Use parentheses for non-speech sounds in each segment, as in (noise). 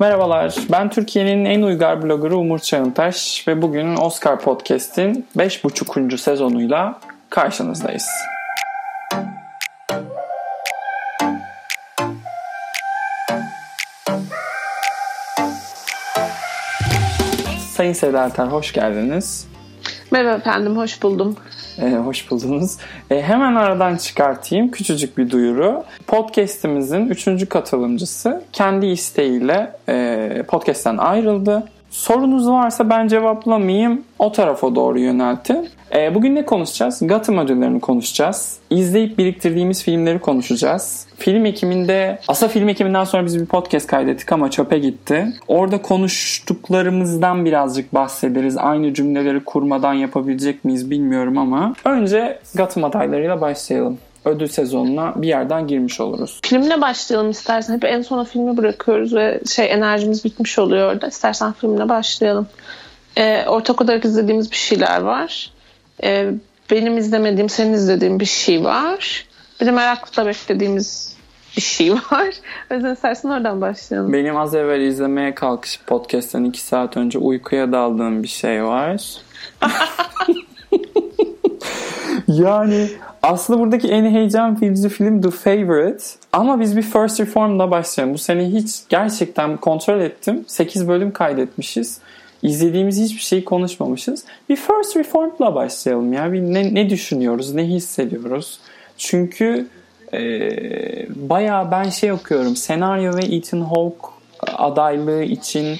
Merhabalar, ben Türkiye'nin en uygar bloggerı Umur Çağıntaş ve bugün Oscar Podcast'in 5.5. sezonuyla karşınızdayız. Sayın Seda Erter, hoş geldiniz. Merhaba efendim, hoş buldum. Ee, hoş buldunuz. Ee, hemen aradan çıkartayım küçücük bir duyuru. Podcast'imizin üçüncü katılımcısı kendi isteğiyle e, podcast'ten ayrıldı. Sorunuz varsa ben cevaplamayayım. O tarafa doğru yöneltin. E, bugün ne konuşacağız? Gotham ödüllerini konuşacağız. İzleyip biriktirdiğimiz filmleri konuşacağız. Film ekiminde, aslında film ekiminden sonra biz bir podcast kaydettik ama çöpe gitti. Orada konuştuklarımızdan birazcık bahsederiz. Aynı cümleleri kurmadan yapabilecek miyiz bilmiyorum ama önce Gotham adaylarıyla başlayalım ödül sezonuna bir yerden girmiş oluruz. Filmle başlayalım istersen. Hep en sona filmi bırakıyoruz ve şey enerjimiz bitmiş oluyor orada. İstersen filmle başlayalım. Ee, ortak olarak izlediğimiz bir şeyler var. Ee, benim izlemediğim, senin izlediğin bir şey var. Bir de merakla beklediğimiz bir şey var. O yüzden istersen oradan başlayalım. Benim az evvel izlemeye kalkışıp podcast'ten iki saat önce uykuya daldığım bir şey var. (laughs) (laughs) yani aslında buradaki en heyecan verici film The Favorite. Ama biz bir First Reform'la başlayalım. Bu sene hiç gerçekten kontrol ettim. 8 bölüm kaydetmişiz. İzlediğimiz hiçbir şeyi konuşmamışız. Bir First Reform'la başlayalım ya. Bir ne, ne düşünüyoruz, ne hissediyoruz? Çünkü e, bayağı ben şey okuyorum. Senaryo ve Ethan Hawke adaylığı için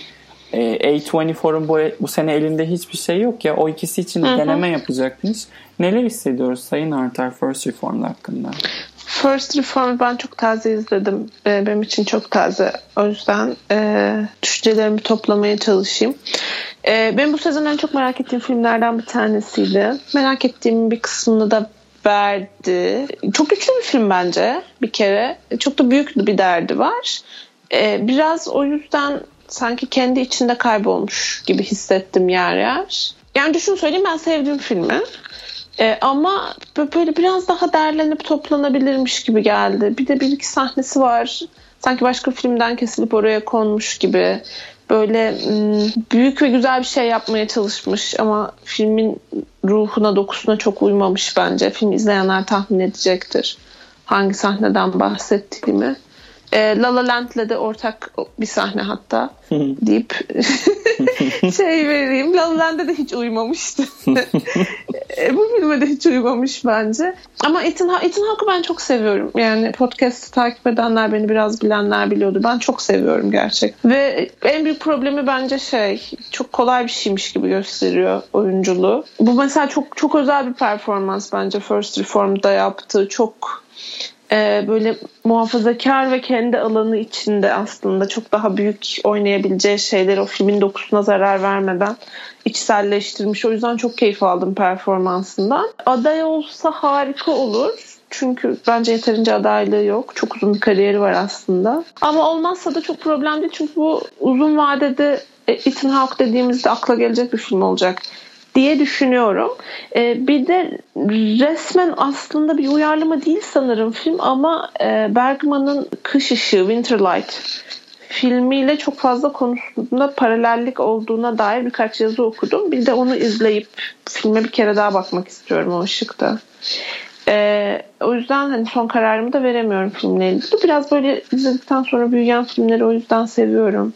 e, A24'un bu, bu sene elinde hiçbir şey yok ya. O ikisi için de deneme yapacakmış. Neler hissediyoruz Sayın Arter First Reform hakkında? First Reform'u ben çok taze izledim. Ee, benim için çok taze. O yüzden e, düşüncelerimi toplamaya çalışayım. E, benim bu sezon en çok merak ettiğim filmlerden bir tanesiydi. Merak ettiğim bir kısmını da verdi. Çok güçlü bir film bence bir kere. Çok da büyük bir derdi var. E, biraz o yüzden sanki kendi içinde kaybolmuş gibi hissettim yer yer. Yani düşün söyleyeyim ben sevdiğim filmi. Ee, ama böyle biraz daha derlenip toplanabilirmiş gibi geldi. Bir de bir iki sahnesi var. Sanki başka filmden kesilip oraya konmuş gibi. Böyle büyük ve güzel bir şey yapmaya çalışmış ama filmin ruhuna, dokusuna çok uymamış bence. Film izleyenler tahmin edecektir hangi sahneden bahsettiğimi e, La La Land'le de ortak bir sahne hatta (laughs) deyip (laughs) şey vereyim. La La Land'e de hiç uymamıştı. (laughs) e, bu filme de hiç uymamış bence. Ama Ethan, Ethan Hawke'ı ben çok seviyorum. Yani podcast'ı takip edenler beni biraz bilenler biliyordu. Ben çok seviyorum gerçekten. Ve en büyük problemi bence şey çok kolay bir şeymiş gibi gösteriyor oyunculuğu. Bu mesela çok çok özel bir performans bence First Reform'da yaptığı. Çok e, böyle muhafazakar ve kendi alanı içinde aslında çok daha büyük oynayabileceği şeyleri o filmin dokusuna zarar vermeden içselleştirmiş. O yüzden çok keyif aldım performansından. Aday olsa harika olur. Çünkü bence yeterince adaylığı yok. Çok uzun bir kariyeri var aslında. Ama olmazsa da çok problem değil. Çünkü bu uzun vadede e, Ethan Hawke dediğimizde akla gelecek bir film olacak diye düşünüyorum. E, bir de resmen aslında bir uyarlama değil sanırım film ama e, Bergman'ın Kış Işığı, Winterlight filmiyle çok fazla konusunda paralellik olduğuna dair birkaç yazı okudum. Bir de onu izleyip filme bir kere daha bakmak istiyorum o ışıkta. Ee, o yüzden hani son kararımı da veremiyorum filmle ilgili. Biraz böyle izledikten sonra büyüyen filmleri o yüzden seviyorum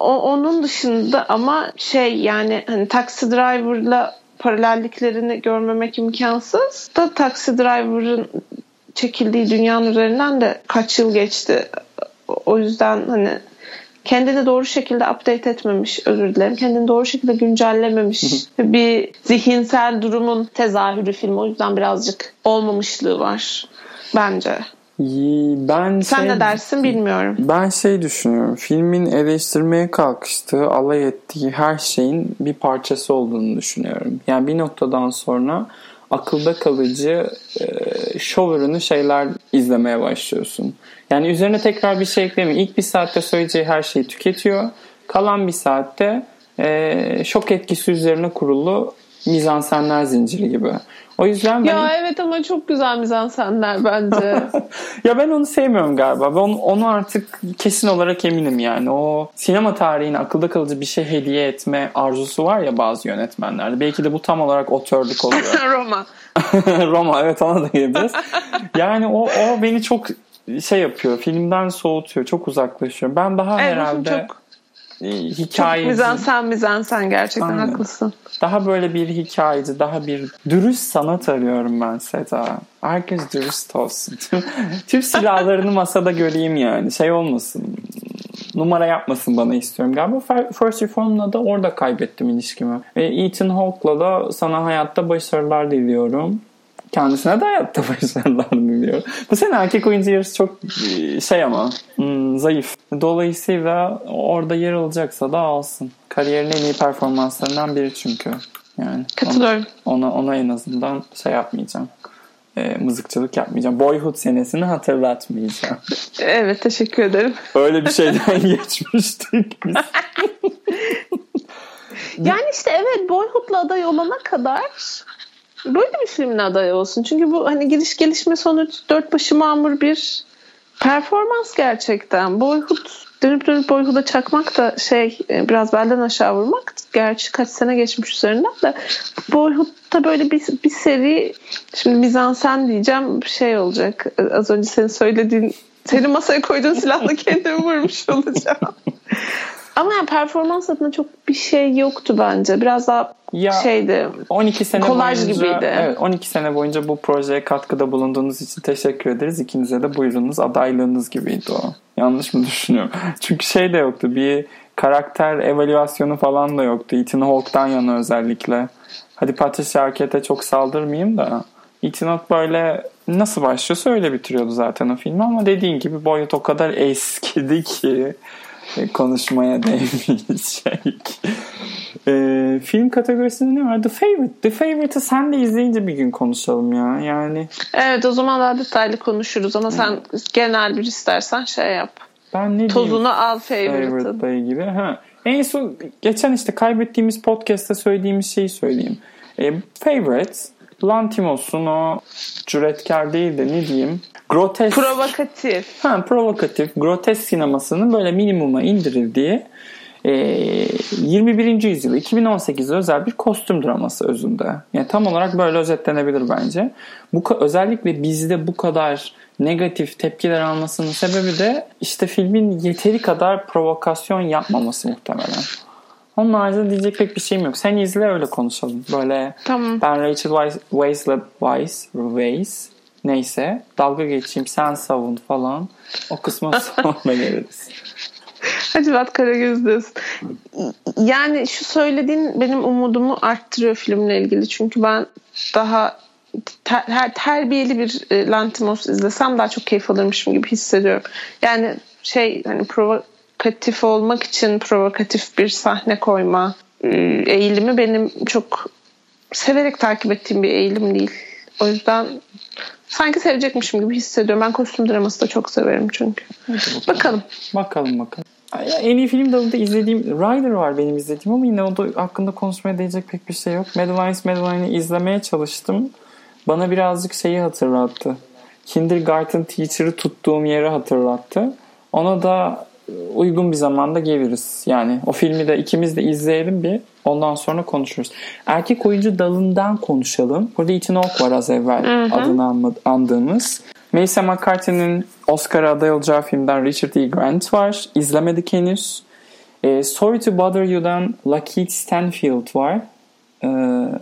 o, onun dışında ama şey yani hani Taxi Driver'la paralelliklerini görmemek imkansız. Da Taxi Driver'ın çekildiği dünyanın üzerinden de kaç yıl geçti. O yüzden hani kendini doğru şekilde update etmemiş özür dilerim. Kendini doğru şekilde güncellememiş bir zihinsel durumun tezahürü film. O yüzden birazcık olmamışlığı var bence. Ben Sen şey, ne dersin bilmiyorum. Ben şey düşünüyorum. Filmin eleştirmeye kalkıştığı, alay ettiği her şeyin bir parçası olduğunu düşünüyorum. Yani bir noktadan sonra akılda kalıcı e, şov ürünü şeyler izlemeye başlıyorsun. Yani üzerine tekrar bir şey eklemiyor. İlk bir saatte söyleyeceği her şeyi tüketiyor. Kalan bir saatte e, şok etkisi üzerine kurulu mizansenler zinciri gibi. O yüzden Ya hani- evet ama çok güzel mizansenler bence. (laughs) ya ben onu sevmiyorum galiba. Ben onu, onu artık kesin olarak eminim yani. O sinema tarihine akılda kalıcı bir şey hediye etme arzusu var ya bazı yönetmenlerde. Belki de bu tam olarak otörlük oluyor. (laughs) Roma. (laughs) Roma evet ona da geleceğiz. Yani o, o beni çok şey yapıyor. Filmden soğutuyor. Çok uzaklaşıyor. Ben daha Evet, herhalde çok hikayeci, mizansen mizansen gerçekten Aynen. haklısın. daha böyle bir hikayeci, daha bir dürüst sanat arıyorum ben Seda. Herkes dürüst olsun. (laughs) Tüm, silahlarını masada göreyim yani. Şey olmasın. Numara yapmasın bana istiyorum. Galiba Fir- First Reform'la da orada kaybettim ilişkimi. Ve Ethan Hawke'la da sana hayatta başarılar diliyorum. Kendisine de hayatta başarılar diliyorum. Bu sene erkek oyuncu yarısı çok e, şey ama hmm, zayıf. Dolayısıyla orada yer alacaksa da alsın. Kariyerin en iyi performanslarından biri çünkü. Yani Katılıyorum. ona, ona en azından şey yapmayacağım. E, mızıkçılık yapmayacağım. Boyhood senesini hatırlatmayacağım. Evet teşekkür ederim. Öyle bir şeyden (laughs) geçmiştik biz. (laughs) Yani işte evet Boyhood'la aday olana kadar böyle bir filmin adayı olsun. Çünkü bu hani giriş gelişme sonuç dört başı mamur bir performans gerçekten. Boyhood dönüp dönüp Boyhood'a çakmak da şey e, biraz belden aşağı vurmak. Gerçi kaç sene geçmiş üzerinden de Boyhood'da böyle bir, bir seri şimdi mizansen diyeceğim şey olacak. Az önce senin söylediğin senin masaya koyduğun silahla kendimi vurmuş olacağım. (laughs) Ama yani performans adına çok bir şey yoktu bence. Biraz daha Ya, şeydi. 12 sene Kolaj boyunca gibiydi. Evet, 12 sene boyunca bu projeye katkıda bulunduğunuz için teşekkür ederiz. İkinize de buyurunuz. Adaylığınız gibiydi o. Yanlış mı (laughs) düşünüyorum? Çünkü şey de yoktu. Bir karakter evaluasyonu falan da yoktu. Ethan Hawke'dan yana özellikle. Hadi Patricia Arquette'e çok saldırmayayım da. Ethan Hawke böyle nasıl başlıyorsa öyle bitiriyordu zaten o filmi ama dediğin gibi boyut o kadar (laughs) eskidi ki konuşmaya (laughs) değmeyecek. Ee, film kategorisinde ne var? The Favorite. The Favorite'ı sen de izleyince bir gün konuşalım ya. Yani Evet o zaman daha detaylı konuşuruz ama sen genel bir istersen şey yap. ben ne diyeyim Tozunu al favorite'ın. Favorite'la ilgili? Ha. En son geçen işte kaybettiğimiz podcast'ta söylediğimiz şeyi söyleyeyim. E, favorite Lantimos'un o cüretkar değil de ne diyeyim grotesk Provokatif. Ha, provokatif, grotesk sinemasının böyle minimuma indirildiği e, 21. yüzyıl 2018'de özel bir kostüm draması özünde. Yani tam olarak böyle özetlenebilir bence. Bu özellikle bizde bu kadar negatif tepkiler almasının sebebi de işte filmin yeteri kadar provokasyon yapmaması muhtemelen. Onun haricinde diyecek pek bir şeyim yok. Sen izle öyle konuşalım. Böyle Tamam. ben Rachel Weisz, Weisz'le Weisz, Weisz neyse dalga geçeyim sen savun falan. O kısma (laughs) sonra geliriz. Hacivat Karagöz'deyiz. Yani şu söylediğin benim umudumu arttırıyor filmle ilgili. Çünkü ben daha ter, her- terbiyeli bir e, Lantimos izlesem daha çok keyif alırmışım gibi hissediyorum. Yani şey hani provokatif olmak için provokatif bir sahne koyma e, eğilimi benim çok severek takip ettiğim bir eğilim değil. O yüzden sanki sevecekmişim gibi hissediyorum. Ben kostüm draması da çok severim çünkü. Bakalım. Bakalım bakalım. En iyi film dalında izlediğim Rider var benim izlediğim ama yine o da hakkında konuşmaya değecek pek bir şey yok. Madeline's Madeline'i izlemeye çalıştım. Bana birazcık şeyi hatırlattı. Kindergarten teacher'ı tuttuğum yeri hatırlattı. Ona da uygun bir zamanda geliriz. Yani o filmi de ikimiz de izleyelim bir. Ondan sonra konuşuruz. Erkek oyuncu dalından konuşalım. Burada Ethan Hawke var az evvel adını anma- andığımız. Melissa McCarthy'nin Oscar'a aday olacağı filmden Richard E. Grant var. İzlemedik henüz. Ee, Sorry to Bother You'dan Lakeith Stanfield var. Ee,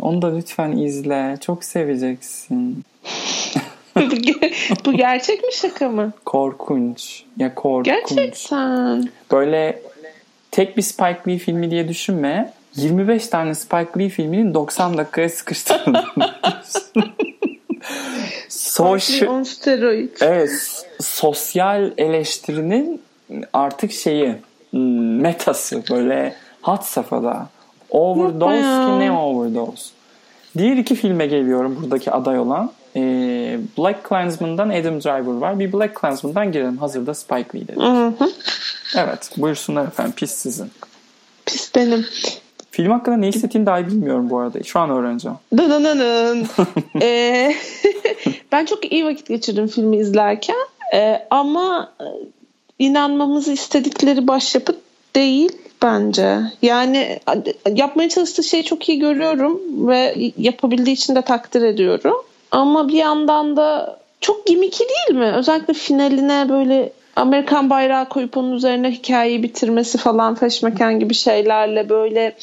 onu da lütfen izle. Çok seveceksin. (laughs) Bu gerçek mi şaka mı? Korkunç. Ya korkunç. Gerçekten. Böyle tek bir Spike Lee filmi diye düşünme. 25 tane Spike Lee filminin 90 dakikaya sıkıştırıldığını Social, On steroid. evet, sosyal eleştirinin artık şeyi hmm, metası böyle hat safhada. Overdose ki ne overdose. Diğer iki filme geliyorum buradaki aday olan. Ee, Black Klansman'dan Adam Driver var. Bir Black Klansman'dan girelim. Hazırda Spike Lee dedi. Hı hı. Evet buyursunlar efendim pis sizin. Pis benim. Film hakkında ne hissettiğini dahi bilmiyorum bu arada. Şu an öğreneceğim. Dınınının. (laughs) ee, (laughs) ben çok iyi vakit geçirdim filmi izlerken. Ee, ama e, inanmamızı istedikleri başyapıt değil bence. Yani yapmaya çalıştığı şeyi çok iyi görüyorum ve yapabildiği için de takdir ediyorum. Ama bir yandan da çok gimiki değil mi? Özellikle finaline böyle Amerikan bayrağı koyup onun üzerine hikayeyi bitirmesi falan feşmeken gibi şeylerle böyle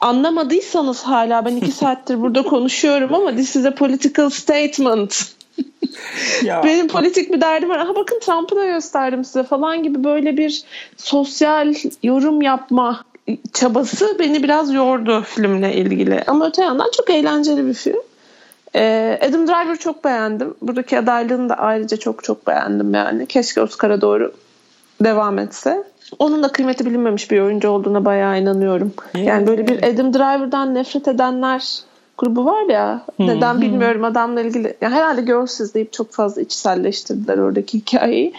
anlamadıysanız hala ben iki (laughs) saattir burada konuşuyorum ama this is a political statement. ya. Benim politik bir derdim var. Aha bakın Trump'ı da gösterdim size falan gibi böyle bir sosyal yorum yapma çabası beni biraz yordu filmle ilgili. Ama öte yandan çok eğlenceli bir film. Ee, Adam Driver çok beğendim. Buradaki adaylığını da ayrıca çok çok beğendim yani. Keşke Oscar'a doğru devam etse. Onun da kıymeti bilinmemiş bir oyuncu olduğuna bayağı inanıyorum. Yani böyle bir Adam Driver'dan nefret edenler grubu var ya neden bilmiyorum adamla ilgili ya herhalde Girls izleyip çok fazla içselleştirdiler oradaki hikayeyi.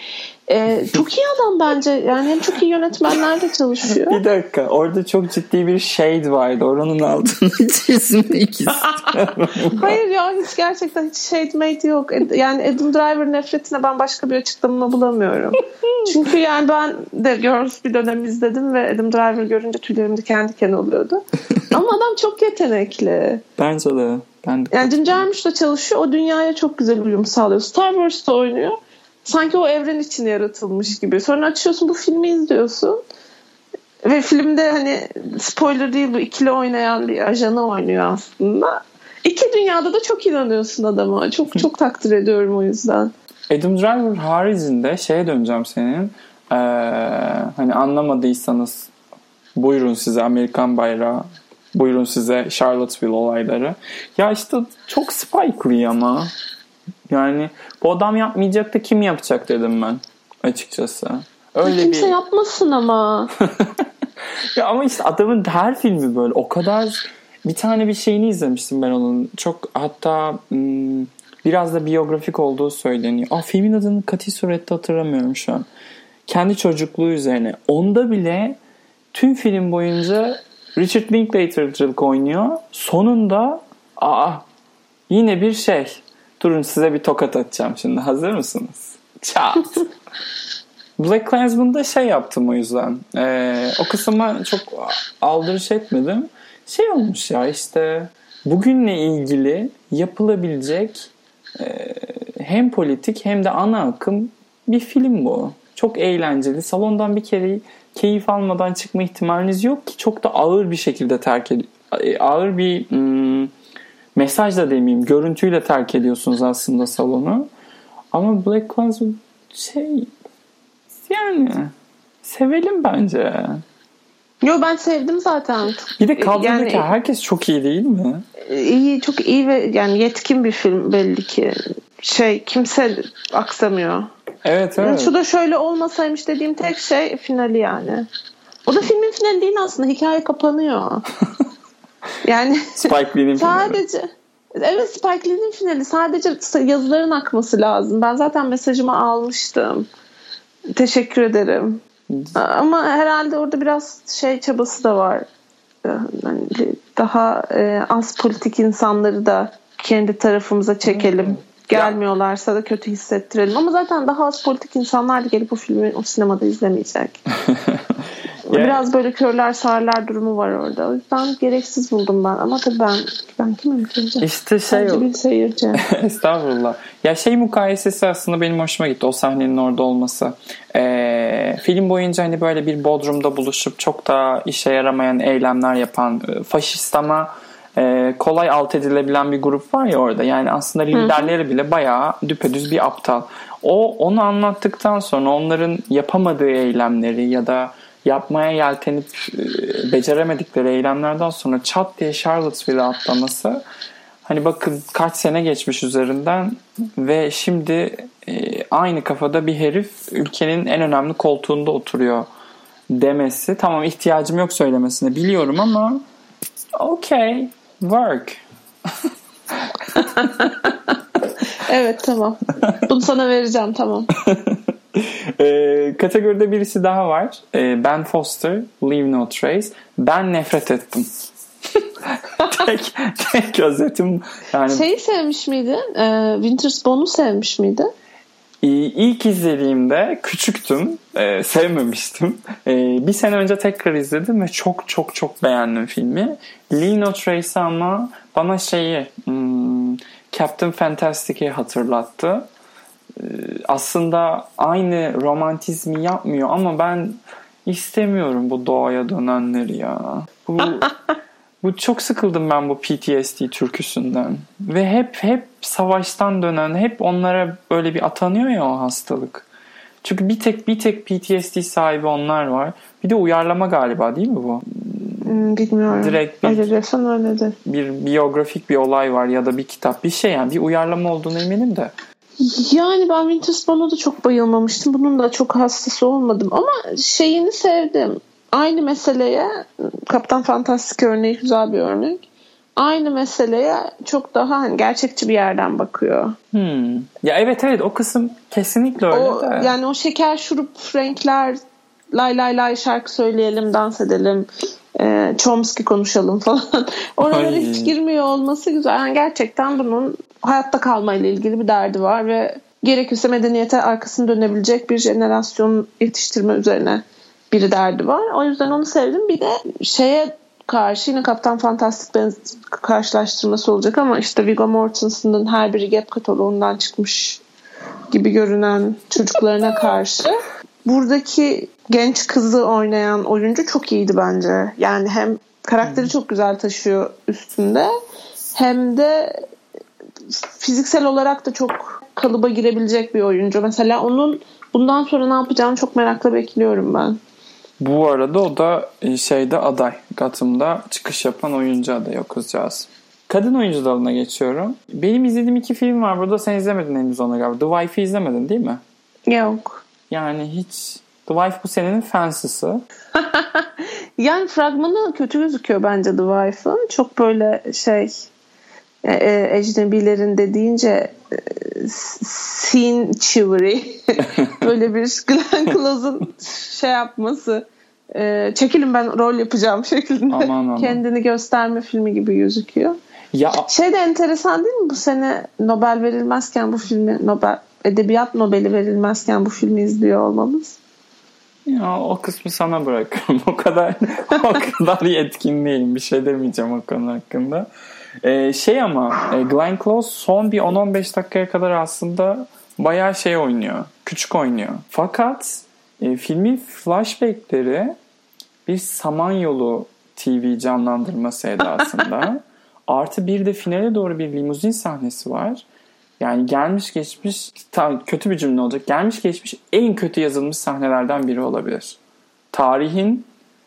Ee, çok iyi adam bence yani hem çok iyi yönetmenlerle çalışıyor. (laughs) bir dakika orada çok ciddi bir shade vardı oranın altını (laughs) çizmek istiyorum. Hayır ya hiç gerçekten hiç shade made yok. Yani Adam Driver nefretine ben başka bir açıklama bulamıyorum. Çünkü yani ben de Girls bir dönem izledim ve Adam Driver görünce tüylerim diken diken oluyordu. Ama adam çok yetenekli. Bence de. Ben de yani Jim Jarmusch'la çalışıyor. O dünyaya çok güzel uyum sağlıyor. Star Wars'ta oynuyor. Sanki o evren için yaratılmış gibi. Sonra açıyorsun bu filmi izliyorsun. Ve filmde hani spoiler değil bu ikili oynayan bir ajanı oynuyor aslında. İki dünyada da çok inanıyorsun adama. Çok çok takdir ediyorum o yüzden. Adam Driver haricinde şeye döneceğim senin. Ee, hani anlamadıysanız buyurun size Amerikan bayrağı Buyurun size Charlottesville olayları. Ya işte çok Spike ama. Yani bu adam yapmayacak da kim yapacak dedim ben açıkçası. Öyle Kimse bir... yapmasın ama. (laughs) ya ama işte adamın her filmi böyle o kadar bir tane bir şeyini izlemiştim ben onun. Çok hatta hmm, biraz da biyografik olduğu söyleniyor. Aa, filmin adını kati surette hatırlamıyorum şu an. Kendi çocukluğu üzerine. Onda bile tüm film boyunca Richard Linklater'cılık oynuyor. Sonunda aa yine bir şey. Durun size bir tokat atacağım şimdi. Hazır mısınız? Çat. (laughs) Black Klansman'da şey yaptım o yüzden. Ee, o kısma çok aldırış etmedim. Şey olmuş ya işte bugünle ilgili yapılabilecek e, hem politik hem de ana akım bir film bu. Çok eğlenceli. Salondan bir kere keyif almadan çıkma ihtimaliniz yok ki çok da ağır bir şekilde terk ed e, ağır bir hmm, mesaj da demeyeyim görüntüyle terk ediyorsunuz aslında salonu. Ama Black Klansman şey yani sevelim bence. Yo ben sevdim zaten. Bir de kadrodaki yani, herkes çok iyi değil mi? İyi, çok iyi ve yani yetkin bir film belli ki. Şey kimse aksamıyor. Evet evet. Şu da şöyle olmasaymış dediğim tek şey finali yani. O da filmin finali değil aslında. Hikaye kapanıyor. (laughs) yani Spike Lee'nin sadece Evet Spike Lee'nin finali. Sadece yazıların akması lazım. Ben zaten mesajımı almıştım. Teşekkür ederim. Ama herhalde orada biraz şey çabası da var. Yani daha e, az politik insanları da kendi tarafımıza çekelim gelmiyorlarsa da kötü hissettirelim. Ama zaten daha az politik insanlar da gelip bu filmi o sinemada izlemeyecek. (laughs) Biraz böyle körler sağırlar durumu var orada. O yüzden gereksiz buldum ben. Ama tabii ben ben kimim ki? İşte şey Bence bir seyirci. (laughs) Estağfurullah. Ya şey mukayesesi aslında benim hoşuma gitti. O sahnenin orada olması. Ee, film boyunca hani böyle bir bodrumda buluşup çok da işe yaramayan eylemler yapan e, faşist ama e, kolay alt edilebilen bir grup var ya orada. Yani aslında liderleri bile bayağı düpedüz bir aptal. O onu anlattıktan sonra onların yapamadığı eylemleri ya da yapmaya yeltenip e, beceremedikleri eylemlerden sonra çat diye Charlottesville'e atlaması hani bakın kaç sene geçmiş üzerinden ve şimdi e, aynı kafada bir herif ülkenin en önemli koltuğunda oturuyor demesi tamam ihtiyacım yok söylemesine biliyorum ama okey Work. (laughs) evet tamam. Bunu sana vereceğim tamam. (laughs) e, kategoride birisi daha var. E, ben Foster, Leave No Trace. Ben nefret ettim. (laughs) tek, tek özetim. Yani... Şeyi sevmiş miydin? E, Winter's Bone'u sevmiş miydin? İlk izlediğimde küçüktüm. E, sevmemiştim. E, bir sene önce tekrar izledim ve çok çok çok beğendim filmi. Lino Tracy ama bana şeyi hmm, Captain Fantastic'i hatırlattı. E, aslında aynı romantizmi yapmıyor ama ben istemiyorum bu doğaya dönenleri ya. Bu (laughs) Bu çok sıkıldım ben bu PTSD türküsünden. Ve hep hep savaştan dönen, hep onlara böyle bir atanıyor ya o hastalık. Çünkü bir tek bir tek PTSD sahibi onlar var. Bir de uyarlama galiba değil mi bu? Hmm, bilmiyorum. Direkt bir, öyle öyledir. Bir biyografik bir olay var ya da bir kitap bir şey yani bir uyarlama olduğunu eminim de. Yani ben Winter Spawn'a da çok bayılmamıştım. Bunun da çok hastası olmadım. Ama şeyini sevdim aynı meseleye Kaptan Fantastik örneği güzel bir örnek. Aynı meseleye çok daha hani gerçekçi bir yerden bakıyor. Hmm. Ya evet evet o kısım kesinlikle öyle. O, de. Yani o şeker şurup renkler lay lay lay şarkı söyleyelim dans edelim e, Chomsky konuşalım falan. (laughs) Oralara Ay. hiç girmiyor olması güzel. Yani gerçekten bunun hayatta kalmayla ilgili bir derdi var ve gerekirse medeniyete arkasını dönebilecek bir jenerasyon yetiştirme üzerine bir derdi var. O yüzden onu sevdim. Bir de şeye karşı yine Kaptan Fantastik karşılaştırması olacak ama işte Viggo Mortensen'ın her biri Gap kataloğundan çıkmış gibi görünen çocuklarına karşı buradaki genç kızı oynayan oyuncu çok iyiydi bence. Yani hem karakteri hmm. çok güzel taşıyor üstünde hem de fiziksel olarak da çok kalıba girebilecek bir oyuncu. Mesela onun bundan sonra ne yapacağını çok merakla bekliyorum ben. Bu arada o da e, şeyde aday. Gotham'da çıkış yapan oyuncu adayı o kızcağız. Kadın oyuncu dalına geçiyorum. Benim izlediğim iki film var. Burada sen izlemedin henüz onu galiba. The Wife'i izlemedin değil mi? Yok. Yani hiç... The Wife bu senenin fansısı. (laughs) yani fragmanı kötü gözüküyor bence The Wife'ın. Çok böyle şey e, e ecnebilerin dediğince e, scene chivalry (laughs) böyle bir Glenn Close'un şey yapması e, çekilin ben rol yapacağım şeklinde aman, aman. kendini gösterme filmi gibi gözüküyor. Ya şey de enteresan değil mi bu sene Nobel verilmezken bu filmi Nobel edebiyat Nobel'i verilmezken bu filmi izliyor olmamız. Ya o kısmı sana bırakıyorum. (laughs) O kadar o kadar yetkin değilim. Bir şey demeyeceğim o konu hakkında. Ee, şey ama e, Glenn Close son bir 10-15 dakikaya kadar aslında bayağı şey oynuyor. Küçük oynuyor. Fakat e, filmin flashbackleri bir Samanyolu TV canlandırması edasında. (laughs) Artı bir de finale doğru bir limuzin sahnesi var. Yani gelmiş geçmiş tam kötü bir cümle olacak. Gelmiş geçmiş en kötü yazılmış sahnelerden biri olabilir. Tarihin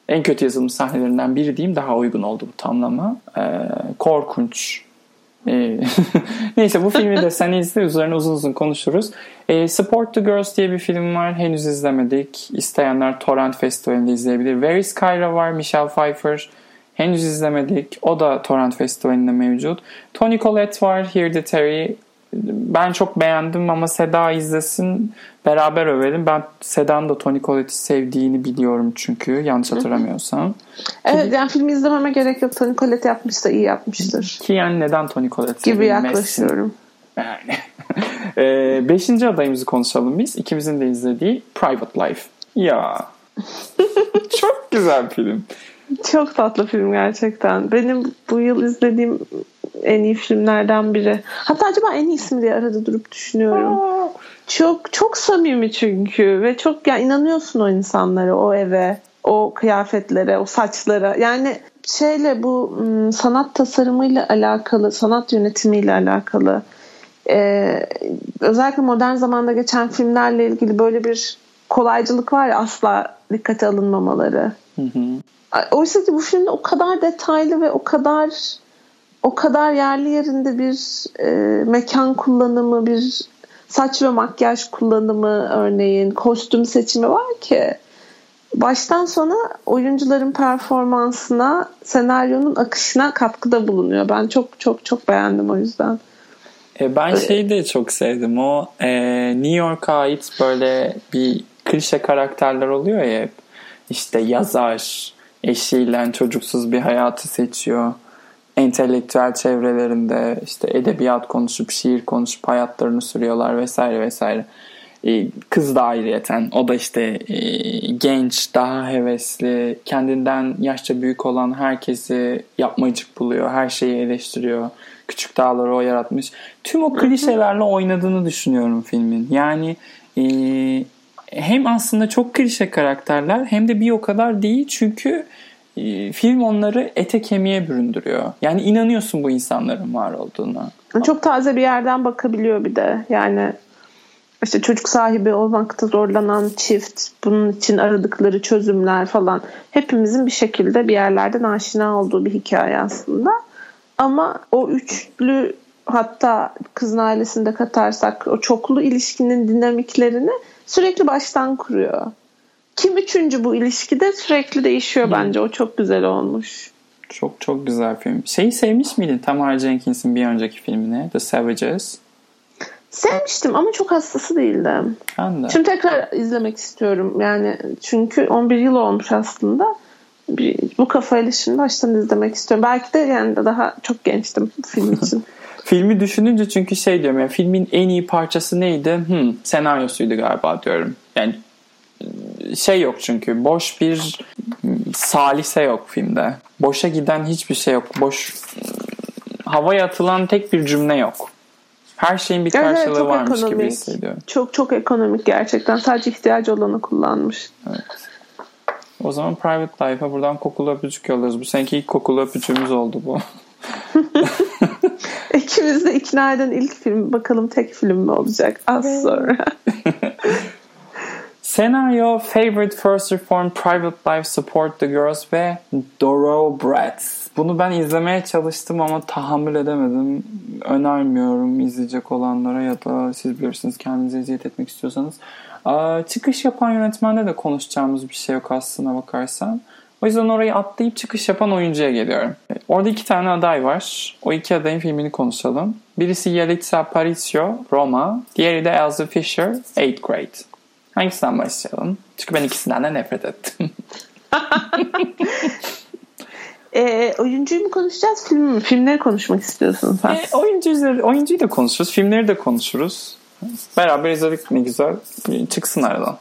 en kötü yazılmış sahnelerinden biri diyeyim daha uygun oldu bu tamlama. Ee, korkunç. Ee, (laughs) neyse bu filmi de sen izle üzerine uzun uzun konuşuruz. Ee, Support the Girls diye bir film var. Henüz izlemedik. İsteyenler Torrent Festivali'nde izleyebilir. Where is Kyra var. Michelle Pfeiffer. Henüz izlemedik. O da Torrent Festivali'nde mevcut. Tony Collette var. Hereditary ben çok beğendim ama Seda izlesin beraber övelim. Ben Seda'nın da Tony Collette'i sevdiğini biliyorum çünkü yanlış hatırlamıyorsam. evet ki, yani filmi izlememe gerek yok. Tony Collette yapmışsa iyi yapmıştır. Ki yani neden Tony Collette Gibi yaklaşıyorum. Yani. (laughs) e, beşinci adayımızı konuşalım biz. İkimizin de izlediği Private Life. Ya. (laughs) çok güzel film. Çok tatlı film gerçekten. Benim bu yıl izlediğim en iyi filmlerden biri. Hatta acaba en iyisi mi diye arada durup düşünüyorum. Çok çok samimi çünkü ve çok ya inanıyorsun o insanlara, o eve, o kıyafetlere, o saçlara. Yani şeyle bu sanat tasarımıyla alakalı, sanat yönetimiyle alakalı ee, özellikle modern zamanda geçen filmlerle ilgili böyle bir kolaycılık var ya asla dikkate alınmamaları. Hı hı. Oysa ki bu filmde o kadar detaylı ve o kadar o kadar yerli yerinde bir e, mekan kullanımı, bir saç ve makyaj kullanımı örneğin, kostüm seçimi var ki baştan sona oyuncuların performansına, senaryonun akışına katkıda bulunuyor. Ben çok çok çok beğendim o yüzden. E, ben şeyi de çok sevdim. O e, New York'a ait böyle bir klişe karakterler oluyor ya hep. İşte yazar, eşiyle çocuksuz bir hayatı seçiyor. Entelektüel çevrelerinde işte edebiyat konuşup, şiir konuşup hayatlarını sürüyorlar vesaire vesaire. E, kız da ayrıyeten. O da işte e, genç, daha hevesli, kendinden yaşça büyük olan herkesi yapmacık buluyor. Her şeyi eleştiriyor. Küçük dağları o yaratmış. Tüm o klişelerle oynadığını düşünüyorum filmin. Yani e, hem aslında çok klişe karakterler hem de bir o kadar değil çünkü film onları ete kemiğe büründürüyor. Yani inanıyorsun bu insanların var olduğuna. Çok taze bir yerden bakabiliyor bir de. Yani işte çocuk sahibi olmakta zorlanan çift, bunun için aradıkları çözümler falan hepimizin bir şekilde bir yerlerden aşina olduğu bir hikaye aslında. Ama o üçlü hatta kızın ailesinde katarsak o çoklu ilişkinin dinamiklerini sürekli baştan kuruyor. Kim üçüncü bu ilişkide sürekli değişiyor hmm. bence. O çok güzel olmuş. Çok çok güzel film. Şeyi sevmiş miydin Tamara Jenkins'in bir önceki filmini The Savages? Sevmiştim ama çok hastası değildim. Ben de. Şimdi tekrar izlemek istiyorum. Yani çünkü 11 yıl olmuş aslında. Bir, bu kafayla şimdi baştan izlemek istiyorum. Belki de yani daha çok gençtim film (laughs) için. Filmi düşününce çünkü şey diyorum yani filmin en iyi parçası neydi? Hmm, senaryosuydu galiba diyorum. Yani şey yok çünkü boş bir salise yok filmde. Boşa giden hiçbir şey yok. Boş havaya atılan tek bir cümle yok. Her şeyin bir karşılığı evet, varmış ekonomik. gibi hissediyorum. Çok çok ekonomik gerçekten. Sadece ihtiyacı olanı kullanmış. Evet. O zaman Private Life'a buradan kokulu öpücük yolluyoruz. Bu seneki ilk kokulu öpücüğümüz oldu bu. (laughs) İkimiz de ikna eden ilk film. Bakalım tek film mi olacak az sonra. (laughs) Senaryo Favorite First Reform Private Life Support the Girls ve Doro Bratz. Bunu ben izlemeye çalıştım ama tahammül edemedim. Önermiyorum izleyecek olanlara ya da siz bilirsiniz kendinize eziyet etmek istiyorsanız. Çıkış yapan yönetmende de konuşacağımız bir şey yok aslına bakarsan. O yüzden orayı atlayıp çıkış yapan oyuncuya geliyorum. Orada iki tane aday var. O iki adayın filmini konuşalım. Birisi Yalitza Aparicio, Roma. Diğeri de Elsa Fisher, 8th Grade. Hangisinden başlayalım? Çünkü ben ikisinden de nefret ettim. (laughs) e, oyuncuyu mu konuşacağız, film mi? Filmleri konuşmak istiyorsun sen. E, oyuncuyu, oyuncuyu da konuşuruz, filmleri de konuşuruz. Beraber izledik ne güzel. Çıksın aradan.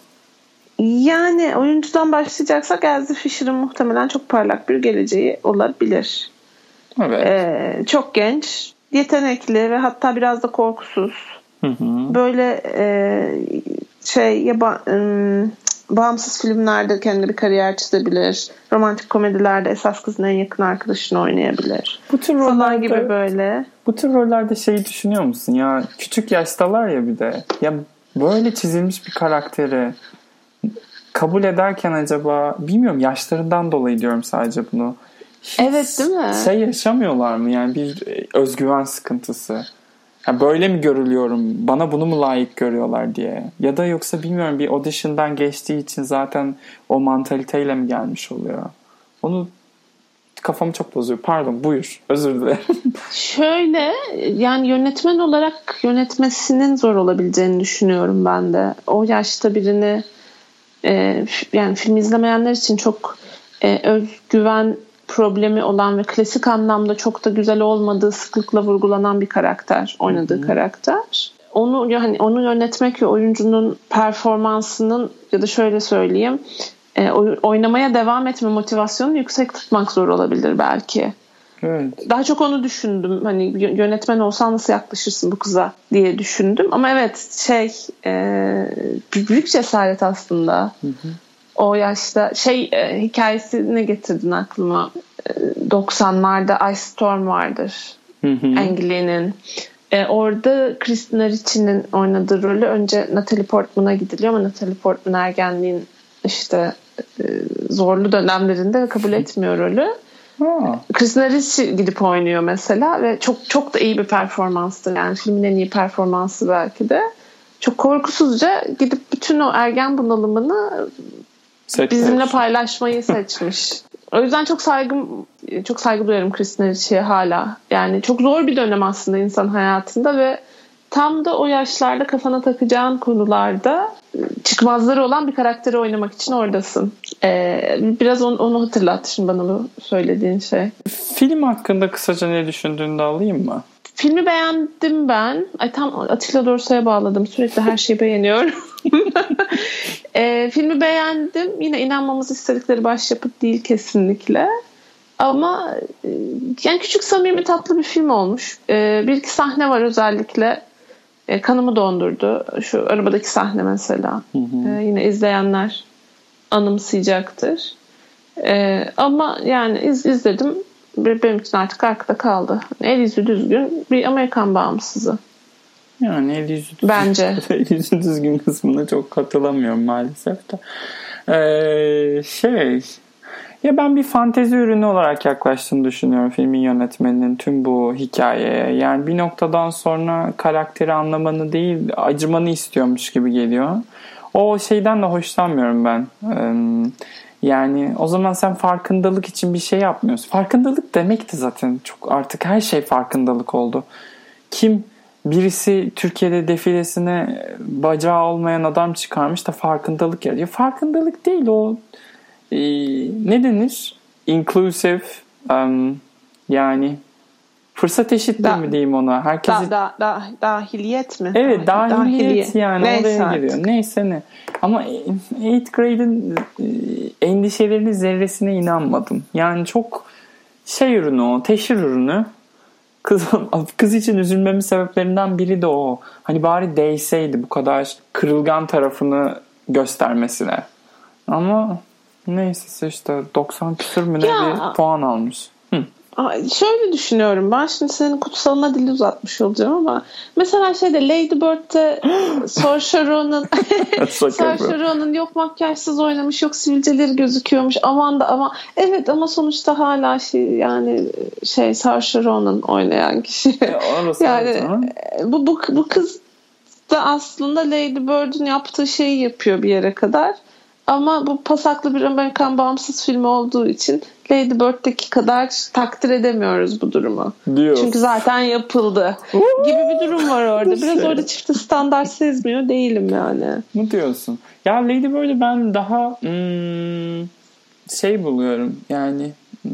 Yani oyuncudan başlayacaksak Elsie Fisher'ın muhtemelen çok parlak bir geleceği olabilir. Evet. Ee, çok genç, yetenekli ve hatta biraz da korkusuz. Hı hı. Böyle e, şey yaba, e, bağımsız filmlerde kendi bir kariyer çizebilir. Romantik komedilerde esas kızın en yakın arkadaşını oynayabilir. Bu tür rollerde, gibi böyle. Bu tür rollerde şeyi düşünüyor musun? Ya küçük yaştalar ya bir de. Ya böyle çizilmiş bir karakteri kabul ederken acaba bilmiyorum yaşlarından dolayı diyorum sadece bunu. Hiç evet değil mi? Şey yaşamıyorlar mı yani bir e, özgüven sıkıntısı. Ya böyle mi görülüyorum? Bana bunu mu layık görüyorlar diye. Ya da yoksa bilmiyorum bir audition'dan geçtiği için zaten o mantaliteyle mi gelmiş oluyor? Onu kafamı çok bozuyor. Pardon buyur. Özür dilerim. (laughs) Şöyle yani yönetmen olarak yönetmesinin zor olabileceğini düşünüyorum ben de. O yaşta birini e, yani film izlemeyenler için çok e, özgüven problemi olan ve klasik anlamda çok da güzel olmadığı sıklıkla vurgulanan bir karakter oynadığı Hı-hı. karakter. Onu yani onu yönetmek ve oyuncunun performansının ya da şöyle söyleyeyim e, oynamaya devam etme motivasyonunu yüksek tutmak zor olabilir belki. Evet. Daha çok onu düşündüm. Hani yönetmen olsan nasıl yaklaşırsın bu kıza diye düşündüm. Ama evet şey e, büyük cesaret aslında. Hı hı. O yaşta şey e, hikayesini getirdin aklıma. E, 90'larda Ice Storm vardır. Ang E, orada Christina Ricci'nin oynadığı rolü önce Natalie Portman'a gidiliyor ama Natalie Portman ergenliğin işte e, zorlu dönemlerinde kabul etmiyor rolü. Christina Ricci gidip oynuyor mesela ve çok çok da iyi bir performanstı. Yani filmin en iyi performansı belki de. Çok korkusuzca gidip bütün o ergen bunalımını Seçmiş. bizimle paylaşmayı seçmiş. O yüzden çok saygım çok saygı duyarım Christina Ricci'ye hala. Yani çok zor bir dönem aslında insan hayatında ve tam da o yaşlarda kafana takacağın konularda çıkmazları olan bir karakteri oynamak için oradasın. Ee, biraz onu, onu hatırlattı şimdi bana bu söylediğin şey. Film hakkında kısaca ne düşündüğünü de alayım mı? Filmi beğendim ben. Ay tam Atilla Dorsa'ya bağladım. Sürekli her şeyi beğeniyorum. (laughs) e, filmi beğendim. Yine inanmamız istedikleri başyapıt değil kesinlikle. Ama e, yani küçük samimi tatlı bir film olmuş. E, bir iki sahne var özellikle. E, kanımı dondurdu. Şu arabadaki sahne mesela. Hı hı. E, yine izleyenler anımsayacaktır. E, ama yani iz, izledim benim için artık arkada kaldı. El yüzü düzgün bir Amerikan bağımsızı. Yani el yüzü düzgün. Bence. (laughs) el yüzü düzgün kısmına çok katılamıyorum maalesef de. Ee, şey ya ben bir fantezi ürünü olarak yaklaştığını düşünüyorum filmin yönetmeninin tüm bu hikayeye. Yani bir noktadan sonra karakteri anlamanı değil acımanı istiyormuş gibi geliyor. O şeyden de hoşlanmıyorum ben. Ee, yani o zaman sen farkındalık için bir şey yapmıyorsun. Farkındalık demek de zaten çok artık her şey farkındalık oldu. Kim birisi Türkiye'de defilesine bacağı olmayan adam çıkarmış da farkındalık yaratıyor. Farkındalık değil o e, ne denir? Inclusive um, yani Fırsat eşitliği da, mi diyeyim ona? Herkesi... Da, da, da, dahiliyet mi? Evet dahiliyet, dahiliyet yani Neyse oraya giriyor. Neyse ne. Ama 8th grade'in e, endişelerinin zerresine inanmadım. Yani çok şey ürünü o, teşhir ürünü. Kız, (laughs) kız için üzülmemin sebeplerinden biri de o. Hani bari değseydi bu kadar kırılgan tarafını göstermesine. Ama neyse işte 90 küsür mü ne bir puan almış. Şöyle düşünüyorum. Ben şimdi senin kutsalına dili uzatmış olacağım ama mesela şeyde Lady Bird'de Saoirse Ronan yok makyajsız oynamış yok sivilceleri gözüküyormuş. Aman da ama evet ama sonuçta hala şey yani şey Saoirse Ronan oynayan kişi. (laughs) Yani bu, bu, bu kız da aslında Lady Bird'ün yaptığı şeyi yapıyor bir yere kadar ama bu pasaklı bir Amerikan bağımsız filmi olduğu için Lady Bird'deki kadar takdir edemiyoruz bu durumu. Diyor. Çünkü zaten yapıldı. gibi bir durum var orada. Biraz şey. orada çifte standart sezmiyor değilim yani. Ne diyorsun? Ya Lady Bird'ü ben daha hmm, şey buluyorum yani hmm,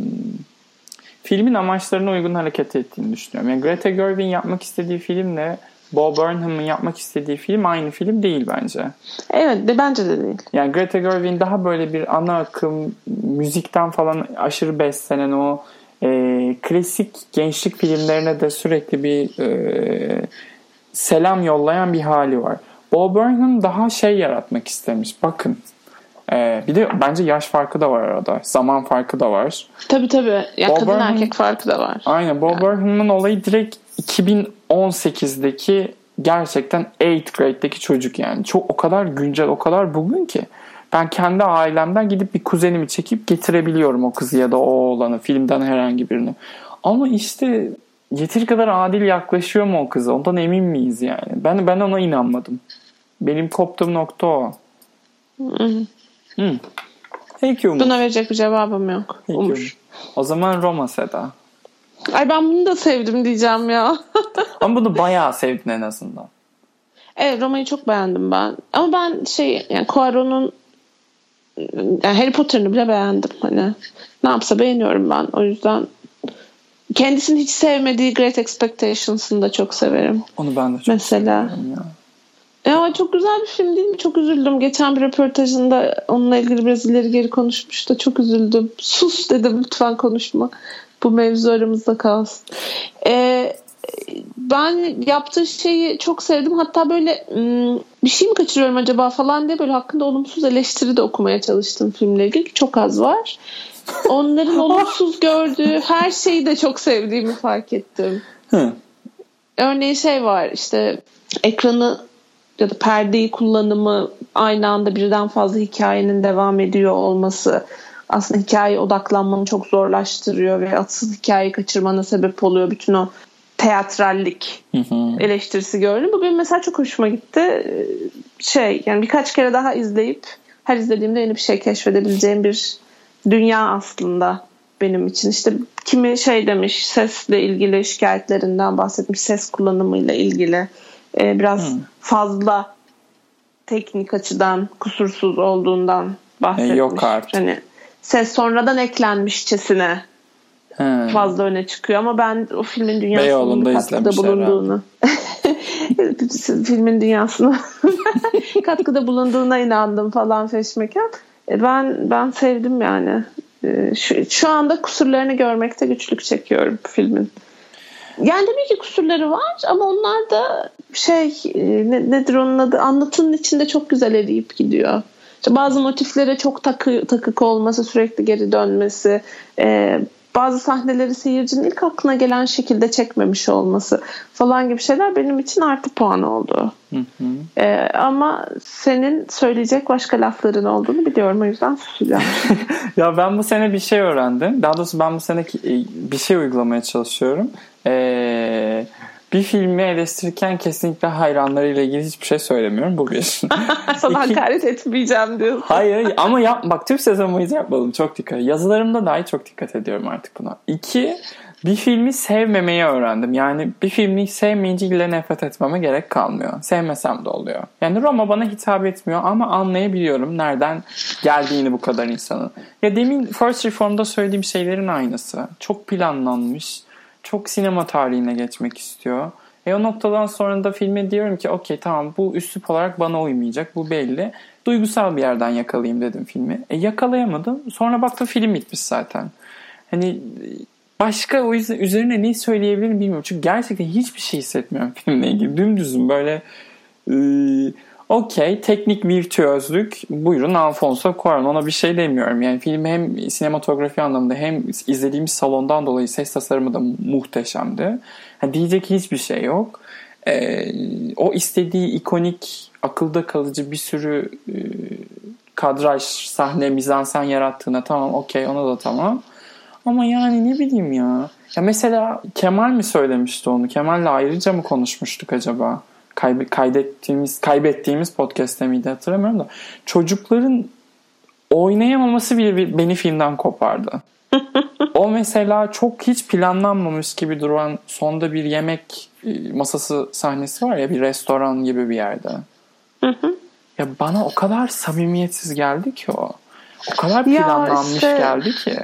filmin amaçlarına uygun hareket ettiğini düşünüyorum. Yani Greta Gerwig'in yapmak istediği filmle Bob Burnham'ın yapmak istediği film aynı film değil bence. Evet de bence de değil. Yani Greta Gerwig'in daha böyle bir ana akım müzikten falan aşırı beslenen o e, klasik gençlik filmlerine de sürekli bir e, selam yollayan bir hali var. Bob Burnham daha şey yaratmak istemiş. Bakın ee, bir de bence yaş farkı da var arada. Zaman farkı da var. Tabii tabii. Ya Bob kadın Burnham, erkek farkı da var. Aynen. Bob yani. Burnham'ın olayı direkt 2018'deki gerçekten 8th grade'deki çocuk yani. Çok o kadar güncel, o kadar bugün ki. Ben kendi ailemden gidip bir kuzenimi çekip getirebiliyorum o kızı ya da o oğlanı filmden herhangi birini. Ama işte yeteri kadar adil yaklaşıyor mu o kıza? Ondan emin miyiz yani? Ben ben ona inanmadım. Benim koptuğum nokta o. Hı. Hı. Peki Umut. Buna verecek bir cevabım yok. Peki, Umur. O zaman Roma Seda. Ay ben bunu da sevdim diyeceğim ya. (laughs) Ama bunu bayağı sevdin en azından. Evet Roma'yı çok beğendim ben. Ama ben şey yani Poirot'un yani Harry Potter'ını bile beğendim. Hani ne yapsa beğeniyorum ben. O yüzden kendisini hiç sevmediği Great Expectations'ını da çok severim. Onu ben de çok Mesela. ya. Ya çok güzel bir film değil mi? Çok üzüldüm. Geçen bir röportajında onunla ilgili biraz ileri geri konuşmuş da çok üzüldüm. Sus dedim lütfen konuşma. Bu mevzu aramızda kalsın. Ee, ben yaptığı şeyi çok sevdim. Hatta böyle hmm, bir şey mi kaçırıyorum acaba falan diye böyle hakkında olumsuz eleştiri de okumaya çalıştım filmle ilgili. Çok az var. Onların (laughs) olumsuz gördüğü her şeyi de çok sevdiğimi fark ettim. Örneğin şey var işte ekranı ya da perdeyi kullanımı aynı anda birden fazla hikayenin devam ediyor olması aslında hikaye odaklanmanı çok zorlaştırıyor ve asıl hikayeyi kaçırmana sebep oluyor. Bütün o teatrallik eleştirisi gördüm. Bugün mesela çok hoşuma gitti. Şey yani birkaç kere daha izleyip her izlediğimde yeni bir şey keşfedebileceğim bir dünya aslında benim için. İşte kimi şey demiş sesle ilgili şikayetlerinden bahsetmiş ses kullanımıyla ilgili e, biraz hmm. fazla teknik açıdan kusursuz olduğundan bahsetmiş. E, yok artık. Hani ses sonradan eklenmişçesine He. fazla öne çıkıyor ama ben o filmin dünyasının katkıda bulunduğunu (laughs) filmin dünyasına (laughs) katkıda bulunduğuna inandım falan feşmeken. E ben ben sevdim yani. E şu, şu anda kusurlarını görmekte güçlük çekiyorum filmin. Yani tabii ki kusurları var ama onlar da şey e, ne, nedir onun adı anlatının içinde çok güzel eriyip gidiyor. İşte bazı motiflere çok takı, takık olması, sürekli geri dönmesi, e, bazı sahneleri seyircinin ilk aklına gelen şekilde çekmemiş olması falan gibi şeyler benim için artı puan oldu. Hı hı. Ee, ama senin söyleyecek başka lafların olduğunu biliyorum o yüzden susacağım. (laughs) ya ben bu sene bir şey öğrendim. Daha doğrusu ben bu sene e, bir şey uygulamaya çalışıyorum. Ee, bir filmi eleştirirken kesinlikle hayranlarıyla ilgili hiçbir şey söylemiyorum. Bu bir. (laughs) Sana İki... hakaret etmeyeceğim diyorsun. Hayır ama yap, bak tüm sezon boyunca yapmadım. Çok dikkat. Yazılarımda dahi çok dikkat ediyorum artık buna. İki, bir filmi sevmemeyi öğrendim. Yani bir filmi sevmeyince ille nefret etmeme gerek kalmıyor. Sevmesem de oluyor. Yani Roma bana hitap etmiyor ama anlayabiliyorum nereden geldiğini bu kadar insanın. Ya demin First Reform'da söylediğim şeylerin aynısı. Çok planlanmış çok sinema tarihine geçmek istiyor. E o noktadan sonra da filme diyorum ki okey tamam bu üslup olarak bana uymayacak bu belli. Duygusal bir yerden yakalayayım dedim filmi. E yakalayamadım. Sonra baktım film bitmiş zaten. Hani başka o yüzden üzerine ne söyleyebilirim bilmiyorum. Çünkü gerçekten hiçbir şey hissetmiyorum (laughs) filmle ilgili. Dümdüzüm böyle ıı, Okey teknik virtüözlük buyurun Alfonso Cuarón ona bir şey demiyorum. Yani film hem sinematografi anlamında hem izlediğimiz salondan dolayı ses tasarımı da muhteşemdi. Yani diyecek hiçbir şey yok. Ee, o istediği ikonik akılda kalıcı bir sürü e, kadraj, sahne, mizansen yarattığına tamam okey ona da tamam. Ama yani ne bileyim ya. Ya mesela Kemal mi söylemişti onu? Kemal'le ayrıca mı konuşmuştuk acaba? Kaydettiğimiz kaybettiğimiz podcast'te miydi hatırlamıyorum da çocukların oynayamaması bile beni filmden kopardı. (laughs) o mesela çok hiç planlanmamış gibi duran sonda bir yemek e, masası sahnesi var ya bir restoran gibi bir yerde. ya bana o kadar samimiyetsiz geldi ki o. O kadar planlanmış işte, geldi ki.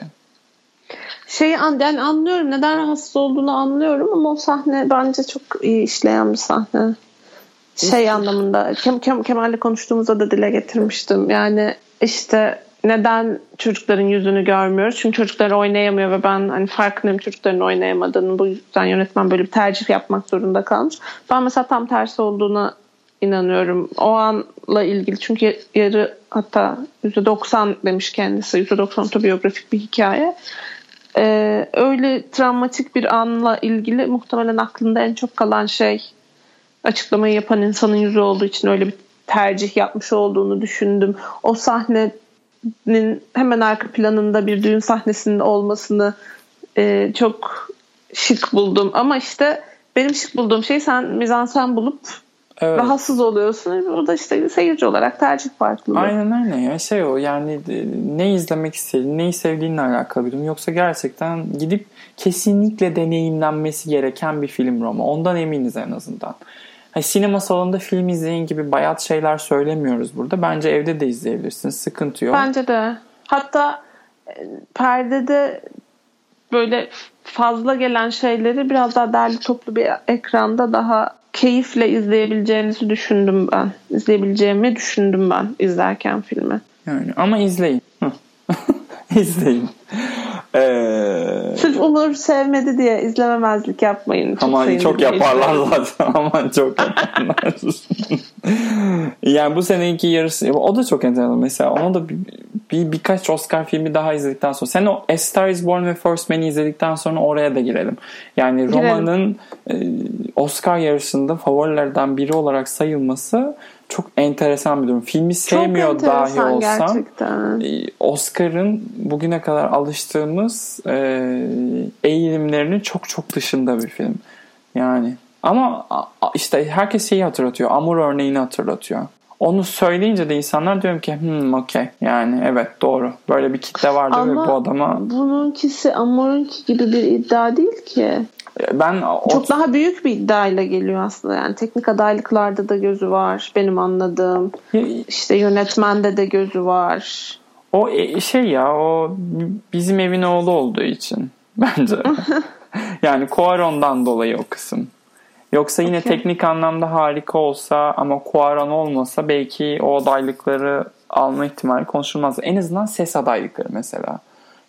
Şeyi yani anlıyorum neden rahatsız olduğunu anlıyorum ama o sahne bence çok iyi işleyen bir sahne şey anlamında Kem, Kem, Kemal'le konuştuğumuzda da dile getirmiştim. Yani işte neden çocukların yüzünü görmüyoruz? Çünkü çocuklar oynayamıyor ve ben hani farkındayım çocukların oynayamadığını. Bu yüzden yönetmen böyle bir tercih yapmak zorunda kalmış. Ben mesela tam tersi olduğuna inanıyorum. O anla ilgili çünkü yarı hatta %90 demiş kendisi. %90 otobiyografik bir hikaye. Ee, öyle travmatik bir anla ilgili muhtemelen aklında en çok kalan şey açıklamayı yapan insanın yüzü olduğu için öyle bir tercih yapmış olduğunu düşündüm. O sahnenin hemen arka planında bir düğün sahnesinin olmasını e, çok şık buldum. Ama işte benim şık bulduğum şey sen mizansen bulup evet. rahatsız oluyorsun. O da işte seyirci olarak tercih farklılığı. Aynen öyle ya şey o yani ne izlemek istediğin, neyi sevdiğinle alakalı bir durum. Yoksa gerçekten gidip kesinlikle deneyimlenmesi gereken bir film Roma. Ondan eminiz en azından. Hani sinema salonunda film izleyin gibi bayat şeyler söylemiyoruz burada. Bence evde de izleyebilirsiniz. Sıkıntı yok. Bence de. Hatta e, perdede böyle fazla gelen şeyleri biraz daha derli toplu bir ekranda daha keyifle izleyebileceğinizi düşündüm ben. İzleyebileceğimi düşündüm ben izlerken filmi. Yani ama izleyin. (laughs) izleyin. Ee... Sırf Umur sevmedi diye izlememezlik yapmayın. Çok Aman çok yaparlar zaten. (laughs) Aman çok yaparlar. (laughs) yani bu seneki yarısı o da çok enteresan. Mesela ona da bir, bir, birkaç Oscar filmi daha izledikten sonra sen o A Star Is Born ve First Man'i izledikten sonra oraya da girelim. Yani Roma'nın e, Oscar yarışında favorilerden biri olarak sayılması çok enteresan bir durum. Filmi sevmiyor dahi olsam e, Oscar'ın bugüne kadar alıştığımız e, eğilimlerinin çok çok dışında bir film. Yani ama işte herkes şeyi hatırlatıyor. Amur örneğini hatırlatıyor. onu söyleyince de insanlar diyorum ki hmm okey yani evet doğru böyle bir kitle vardı Ama ve bu adama bununkisi Amor'unki gibi bir iddia değil ki. Ben o, Çok daha büyük bir iddiayla geliyor aslında yani teknik adaylıklarda da gözü var benim anladığım. İşte yönetmende de gözü var. o e- şey ya o bizim evin oğlu olduğu için (laughs) bence. (laughs) yani Cuaron'dan dolayı o kısım. Yoksa yine Okey. teknik anlamda harika olsa ama Cuaron olmasa belki o adaylıkları alma ihtimali konuşulmaz. En azından ses adaylıkları mesela.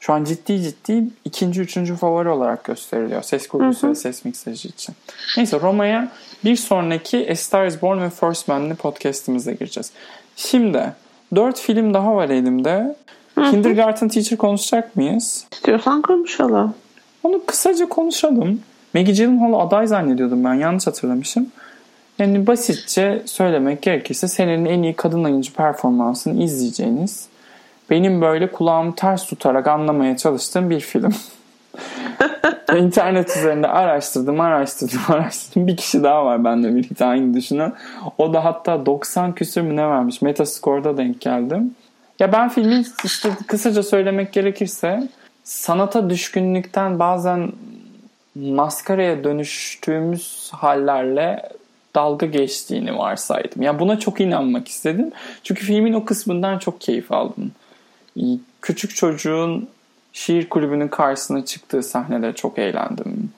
Şu an ciddi ciddi ikinci, üçüncü favori olarak gösteriliyor. Ses kurgusu ve ses miksajı için. Neyse Roma'ya bir sonraki A Star Is Born ve First Man'li podcastimize gireceğiz. Şimdi dört film daha var elimde. Kindergarten Teacher konuşacak mıyız? İstiyorsan konuşalım. Onu kısaca konuşalım. Maggie Gyllenhaal'ı aday zannediyordum ben. Yanlış hatırlamışım. Yani basitçe söylemek gerekirse senenin en iyi kadın oyuncu performansını izleyeceğiniz benim böyle kulağımı ters tutarak anlamaya çalıştığım bir film. (laughs) İnternet üzerinde araştırdım, araştırdım, (laughs) araştırdım. Bir kişi daha var bende birlikte aynı düşünen. O da hatta 90 küsür mü ne vermiş. Metascore'da denk geldim. Ya ben filmin işte kısaca söylemek gerekirse sanata düşkünlükten bazen maskaraya dönüştüğümüz hallerle dalga geçtiğini varsaydım. Ya buna çok inanmak istedim. Çünkü filmin o kısmından çok keyif aldım. Küçük çocuğun şiir kulübünün karşısına çıktığı sahnede çok eğlendim.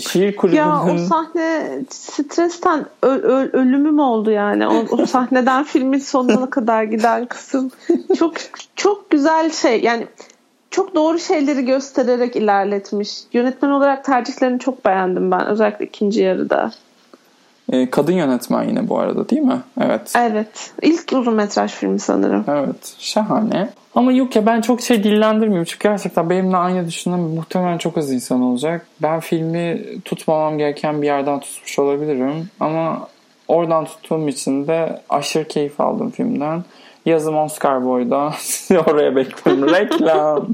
Şiir kulübünün... Ya o sahne stresten ö- ö- ölümüm oldu yani. O, o sahneden (laughs) filmin sonuna kadar giden kısım çok çok güzel şey. Yani çok doğru şeyleri göstererek ilerletmiş. Yönetmen olarak tercihlerini çok beğendim ben. Özellikle ikinci yarıda. Ee, kadın yönetmen yine bu arada değil mi? Evet. Evet. İlk uzun metraj filmi sanırım. Evet. Şahane. Ama yok ya ben çok şey dillendirmiyorum. Çünkü gerçekten benimle aynı düşünen muhtemelen çok az insan olacak. Ben filmi tutmamam gereken bir yerden tutmuş olabilirim. Ama oradan tuttuğum için de aşırı keyif aldım filmden. Yazım Oscar Boy'da. (laughs) Oraya bekliyorum. (laughs) Reklam.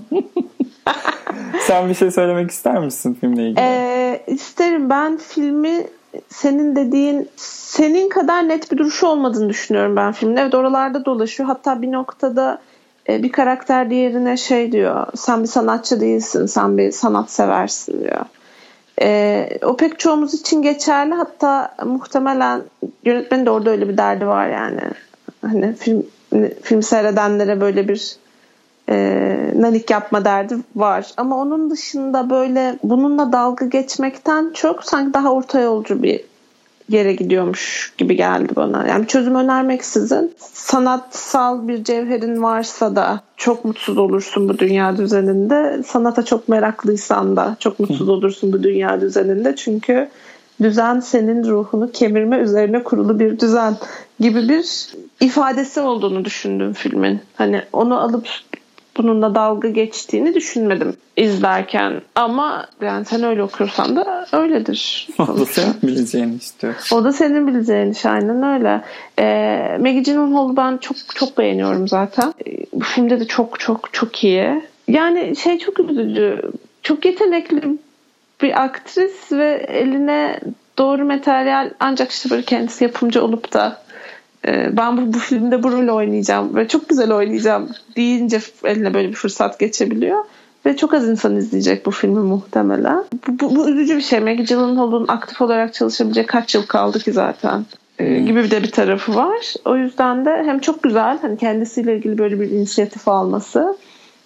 Sen bir şey söylemek ister misin filmle ilgili? Ee, isterim. Ben filmi senin dediğin senin kadar net bir duruşu olmadığını düşünüyorum ben filmin. Evet oralarda dolaşıyor. Hatta bir noktada e, bir karakter diğerine şey diyor. Sen bir sanatçı değilsin. Sen bir sanat seversin diyor. E, o pek çoğumuz için geçerli. Hatta muhtemelen yönetmenin de orada öyle bir derdi var yani. Hani film film seyredenlere böyle bir e, nanik yapma derdi var. Ama onun dışında böyle bununla dalga geçmekten çok sanki daha orta yolcu bir yere gidiyormuş gibi geldi bana. Yani çözüm önermeksizin sanatsal bir cevherin varsa da çok mutsuz olursun bu dünya düzeninde. Sanata çok meraklıysan da çok mutsuz olursun bu dünya düzeninde. Çünkü düzen senin ruhunu kemirme üzerine kurulu bir düzen gibi bir ifadesi olduğunu düşündüm filmin. Hani onu alıp bununla dalga geçtiğini düşünmedim izlerken. Ama yani sen öyle okursan da öyledir. O da senin bileceğini istiyor. O da senin bileceğin iş aynen öyle. Ee, Maggie Gyllenhaal'ı ben çok çok beğeniyorum zaten. Ee, Bu filmde de çok çok çok iyi. Yani şey çok üzücü. Çok yetenekli bir aktris ve eline doğru materyal ancak işte böyle kendisi yapımcı olup da ben bu, bu filmde bu rolü oynayacağım ve çok güzel oynayacağım deyince eline böyle bir fırsat geçebiliyor. Ve çok az insan izleyecek bu filmi muhtemelen. Bu, bu, bu üzücü bir şey. Maggie Gyllenhaal'ın aktif olarak çalışabilecek kaç yıl kaldı ki zaten e, gibi bir de bir tarafı var. O yüzden de hem çok güzel hani kendisiyle ilgili böyle bir inisiyatif alması.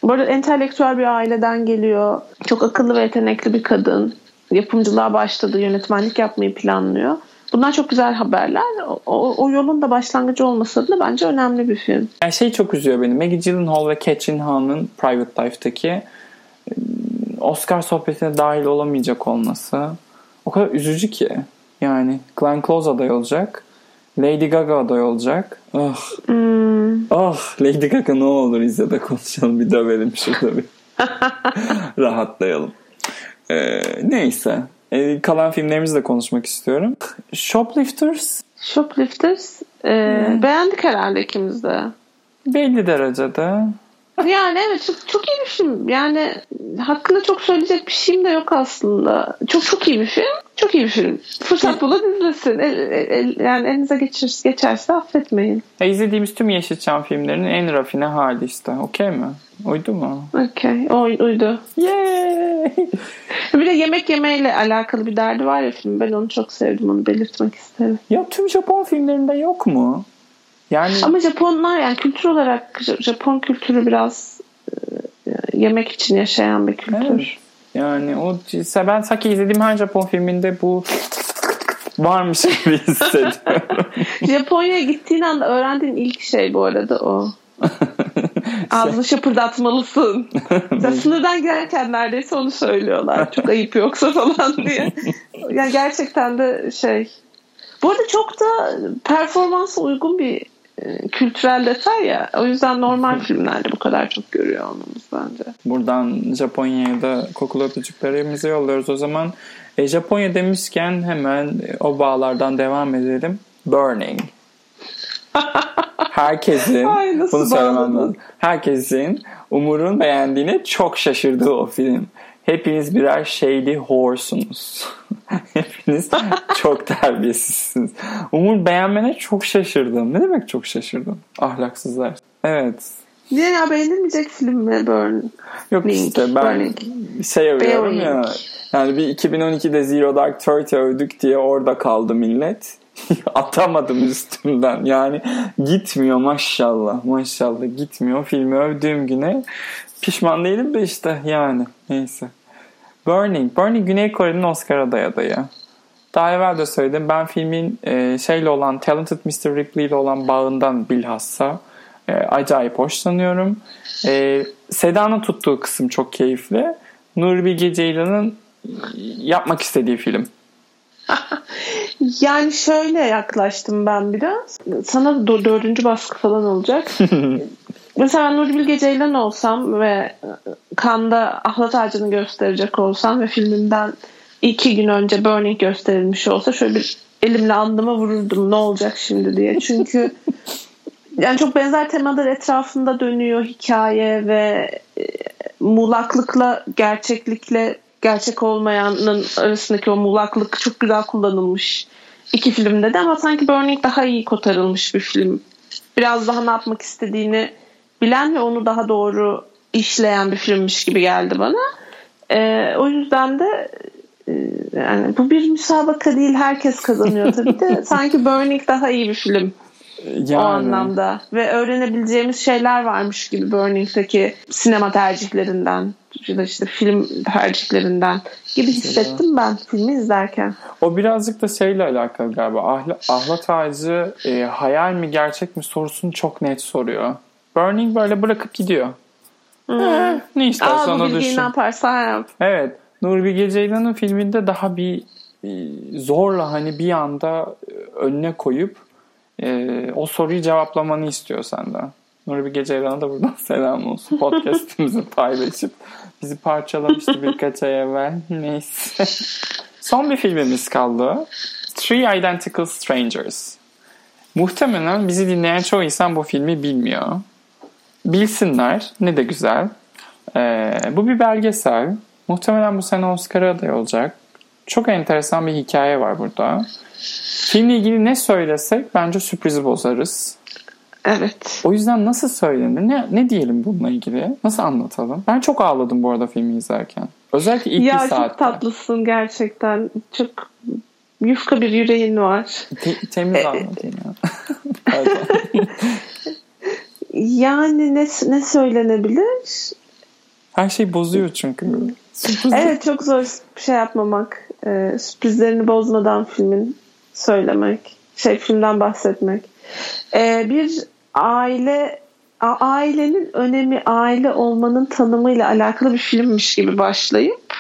Bu arada entelektüel bir aileden geliyor. Çok akıllı ve yetenekli bir kadın. Yapımcılığa başladı. Yönetmenlik yapmayı planlıyor. Bunlar çok güzel haberler. O, o, yolun da başlangıcı olmasa da bence önemli bir film. Yani şey çok üzüyor beni. Maggie Gyllenhaal ve Catherine Hahn'ın Private Life'daki Oscar sohbetine dahil olamayacak olması o kadar üzücü ki. Yani Glenn Close aday olacak. Lady Gaga aday olacak. Oh. Hmm. Oh Lady Gaga ne olur izle de konuşalım bir dövelim şurada bir. (laughs) Rahatlayalım. Ee, neyse. Ee, kalan filmlerimizi de konuşmak istiyorum. Shoplifters Shoplifters e, beğendik herhalde ikimiz de. belli derecede. yani evet çok, çok iyi bir film. Yani hakkında çok söyleyecek bir şeyim de yok aslında. Çok çok iyi bir film. Çok iyi bir film. Fırsat bulun izlesin. El, el, el, yani elinize geçir, geçerse affetmeyin. Ya izlediğimiz tüm Yeşilçam filmlerinin en rafine hali işte. Okey mi? Uydu mu? Okey. Uydu. Yay! Bir de yemek yemeyle alakalı bir derdi var ya film. Ben onu çok sevdim. Onu belirtmek isterim. Ya tüm Japon filmlerinde yok mu? Yani Ama Japonlar yani kültür olarak Japon kültürü biraz e, yemek için yaşayan bir kültür. Evet. Yani o ben sanki izlediğim her Japon filminde bu varmış gibi hissediyorum. (laughs) Japonya'ya gittiğin anda öğrendiğin ilk şey bu arada o. (laughs) Ağzını şapırdatmalısın. Mesela (laughs) sınırdan girerken neredeyse onu söylüyorlar. Çok ayıp yoksa falan diye. Yani gerçekten de şey. Bu arada çok da performansa uygun bir kültürel detay ya. O yüzden normal filmlerde bu kadar çok görüyor olmamız bence. Buradan Japonya'ya da kokulu öpücüklerimizi yolluyoruz o zaman. E, Japonya demişken hemen o bağlardan devam edelim. Burning. (laughs) Herkesin Ay, bunu söylemem lazım. Herkesin Umur'un beğendiğine çok şaşırdığı o film. Hepiniz birer shady whoresunuz. (laughs) Hepiniz çok terbiyesizsiniz. Umur beğenmene çok şaşırdım. Ne demek çok şaşırdım? Ahlaksızlar. Evet. Niye ya beğenilmeyecek film mi Burn? Yok Link, işte ben Burning. şey Burning. ya. Yani bir 2012'de Zero Dark Thirty övdük diye orada kaldı millet. (laughs) Atamadım üstümden. Yani gitmiyor maşallah. Maşallah gitmiyor. Filmi övdüğüm güne pişman değilim de işte yani. Neyse. Burning. Burning Güney Kore'nin Oscar aday adayı. Daha evvel de söyledim. Ben filmin e, şeyle olan Talented Mr. Ripley ile olan bağından bilhassa e, acayip hoşlanıyorum. E, Seda'nın tuttuğu kısım çok keyifli. Nuri Bilge Ceylan'ın yapmak istediği film. (laughs) Yani şöyle yaklaştım ben biraz. Sana dördüncü baskı falan olacak. (laughs) Mesela ben Nuri Bilge Ceylan olsam ve Kanda Ahlat Ağacı'nı gösterecek olsam ve filmimden iki gün önce Burning gösterilmiş olsa şöyle bir elimle alnıma vururdum ne olacak şimdi diye. Çünkü (laughs) yani çok benzer temalar etrafında dönüyor hikaye ve e, muğlaklıkla gerçeklikle gerçek olmayanın arasındaki o muğlaklık çok güzel kullanılmış iki filmde de ama sanki Burning daha iyi kotarılmış bir film. Biraz daha ne yapmak istediğini bilen ve onu daha doğru işleyen bir filmmiş gibi geldi bana. Ee, o yüzden de e, yani bu bir müsabaka değil herkes kazanıyor (laughs) tabii de sanki Burning daha iyi bir film Yani, o anlamda ve öğrenebileceğimiz şeyler varmış gibi Burning'deki sinema tercihlerinden ya da işte film tercihlerinden gibi hissettim ben filmi izlerken. O birazcık da şeyle alakalı galiba. Ahla, ahlat ağacı e, hayal mi gerçek mi sorusunu çok net soruyor. Burning böyle bırakıp gidiyor. Eh, ne Aa istersen bu o bilgiyi düşün. ne yaparsan yap. Evet. Nuri Bilge Ceylan'ın filminde daha bir e, zorla hani bir anda e, önüne koyup e, o soruyu cevaplamanı istiyor senden. Nuri Bilge Ceylan'a da buradan (laughs) selam olsun. Podcast'imizi (laughs) paylaşıp bizi parçalamıştı birkaç ay evvel. Neyse. Son bir filmimiz kaldı. Three Identical Strangers. Muhtemelen bizi dinleyen çoğu insan bu filmi bilmiyor. Bilsinler. Ne de güzel. Ee, bu bir belgesel. Muhtemelen bu sene Oscar'a aday olacak. Çok enteresan bir hikaye var burada. Filmle ilgili ne söylesek bence sürprizi bozarız. Evet. O yüzden nasıl söylenir? Ne, ne diyelim bununla ilgili? Nasıl anlatalım? Ben çok ağladım bu arada filmi izlerken. Özellikle ilk ya bir saatte. çok tatlısın gerçekten. Çok yufka bir yüreğin var. Te- temiz anlatayım ya. (laughs) (laughs) Yani ne, ne söylenebilir? Her şey bozuyor çünkü. Sürpriz. Evet çok zor bir şey yapmamak. Ee, sürprizlerini bozmadan filmin söylemek. Şey filmden bahsetmek. Ee, bir aile ailenin önemi aile olmanın tanımıyla alakalı bir filmmiş gibi başlayıp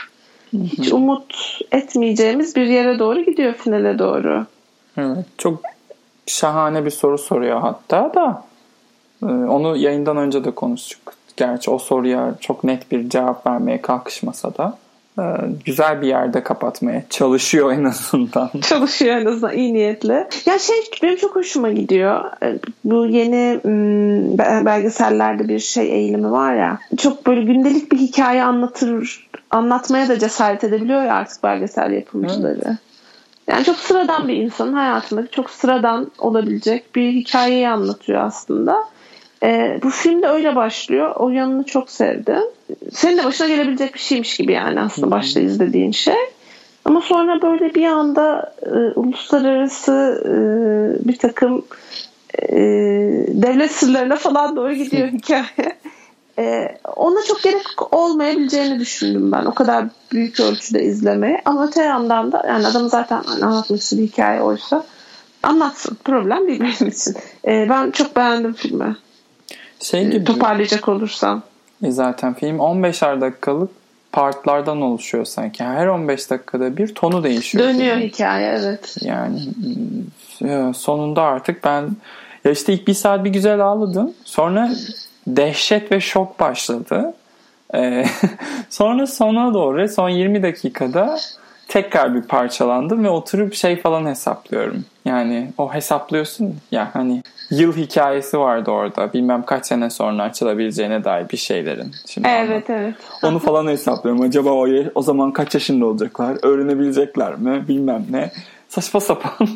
hiç umut etmeyeceğimiz bir yere doğru gidiyor finale doğru. Evet, çok şahane bir soru soruyor hatta da onu yayından önce de konuştuk. Gerçi o soruya çok net bir cevap vermeye kalkışmasa da Ee, güzel bir yerde kapatmaya çalışıyor en azından. (laughs) Çalışıyor en azından iyi niyetle. Ya şey benim çok hoşuma gidiyor. Ee, bu yeni belgesellerde bir şey eğilimi var ya. Çok böyle gündelik bir hikaye anlatır anlatmaya da cesaret edebiliyor ya artık belgesel yapımcıları. Evet. Yani çok sıradan bir insanın hayatındaki çok sıradan olabilecek bir hikayeyi anlatıyor aslında. E, bu film de öyle başlıyor. O yanını çok sevdim. Senin de başına gelebilecek bir şeymiş gibi yani aslında başta izlediğin şey. Ama sonra böyle bir anda e, uluslararası e, bir takım e, devlet sırlarına falan doğru gidiyor (laughs) hikaye. E, ona çok gerek olmayabileceğini düşündüm ben. O kadar büyük ölçüde izlemeye. Ama öte yandan da yani adam zaten hani anlatmak bir hikaye oysa anlatsın. Problem değil benim için. E, ben çok beğendim filmi. Şey gibi, toparlayacak olursam. E zaten film 15'er dakikalık partlardan oluşuyor sanki. Her 15 dakikada bir tonu değişiyor. Dönüyor film. hikaye evet. Yani sonunda artık ben ya işte ilk bir saat bir güzel ağladım. Sonra dehşet ve şok başladı. Ee, (laughs) sonra sona doğru son 20 dakikada tekrar bir parçalandım ve oturup şey falan hesaplıyorum. Yani o hesaplıyorsun ya hani yıl hikayesi vardı orada. Bilmem kaç sene sonra açılabileceğine dair bir şeylerin. Şimdi evet anladım. evet. Onu falan hesaplıyorum. Acaba o, o zaman kaç yaşında olacaklar? Öğrenebilecekler mi? Bilmem ne. Saçma sapan.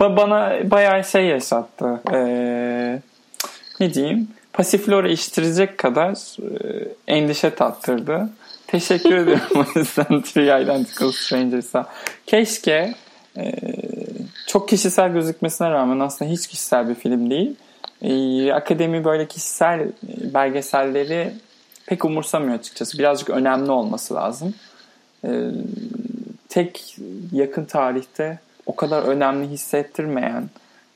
(laughs) Bana bayağı şey yaşattı. Ee, ne diyeyim? Pasif flora iştirecek kadar e, endişe tattırdı. Teşekkür ederim (laughs) o yüzden Three Identical Strangers'a. Keşke e, çok kişisel gözükmesine rağmen aslında hiç kişisel bir film değil. E, akademi böyle kişisel e, belgeselleri pek umursamıyor açıkçası. Birazcık önemli olması lazım. E, tek yakın tarihte o kadar önemli hissettirmeyen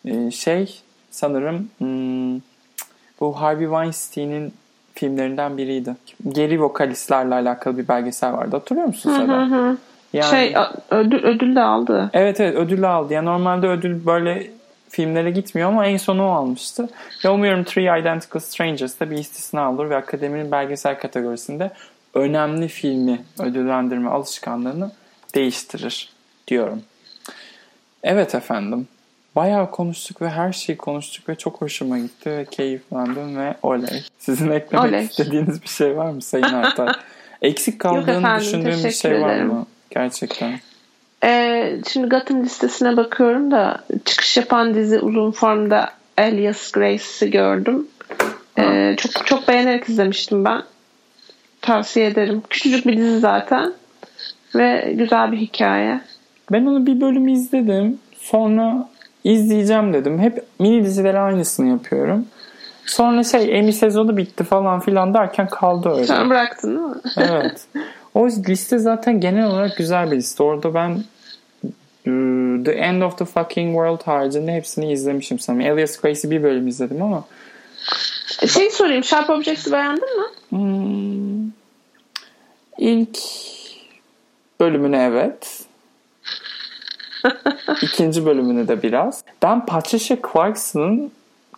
e, şey sanırım hmm, bu Harvey Weinstein'in filmlerinden biriydi. Geri vokalistlerle alakalı bir belgesel vardı. Hatırlıyor musun Seda? Yani, şey ödül, ödül de aldı. Evet evet ödül de aldı. Yani normalde ödül böyle filmlere gitmiyor ama en son o almıştı. Ve umuyorum Three Identical Strangers da bir istisna olur ve akademinin belgesel kategorisinde önemli filmi ödüllendirme alışkanlığını değiştirir diyorum. Evet efendim. Bayağı konuştuk ve her şeyi konuştuk ve çok hoşuma gitti ve keyiflendim ve oley. Sizin eklemek oley. istediğiniz bir şey var mı Sayın (laughs) Artay? Eksik kaldığını efendim, düşündüğün bir şey ederim. var mı? Gerçekten. Ee, şimdi Gotham listesine bakıyorum da çıkış yapan dizi uzun formda Alias Grace'i gördüm. Ee, çok çok beğenerek izlemiştim ben. Tavsiye ederim. Küçücük bir dizi zaten ve güzel bir hikaye. Ben onu bir bölüm izledim. Sonra izleyeceğim dedim. Hep mini dizileri aynısını yapıyorum. Sonra şey Emmy sezonu bitti falan filan derken kaldı öyle. Sen bıraktın değil mi? evet. O liste zaten genel olarak güzel bir liste. Orada ben ıı, The End of the Fucking World haricinde hepsini izlemişim sanırım. Alias Grace'i bir bölüm izledim ama. Şey sorayım. Sharp Objects'i beğendin mi? Hmm, ilk bölümünü evet. İkinci bölümünü de biraz. Ben Patricia Clarkson'ın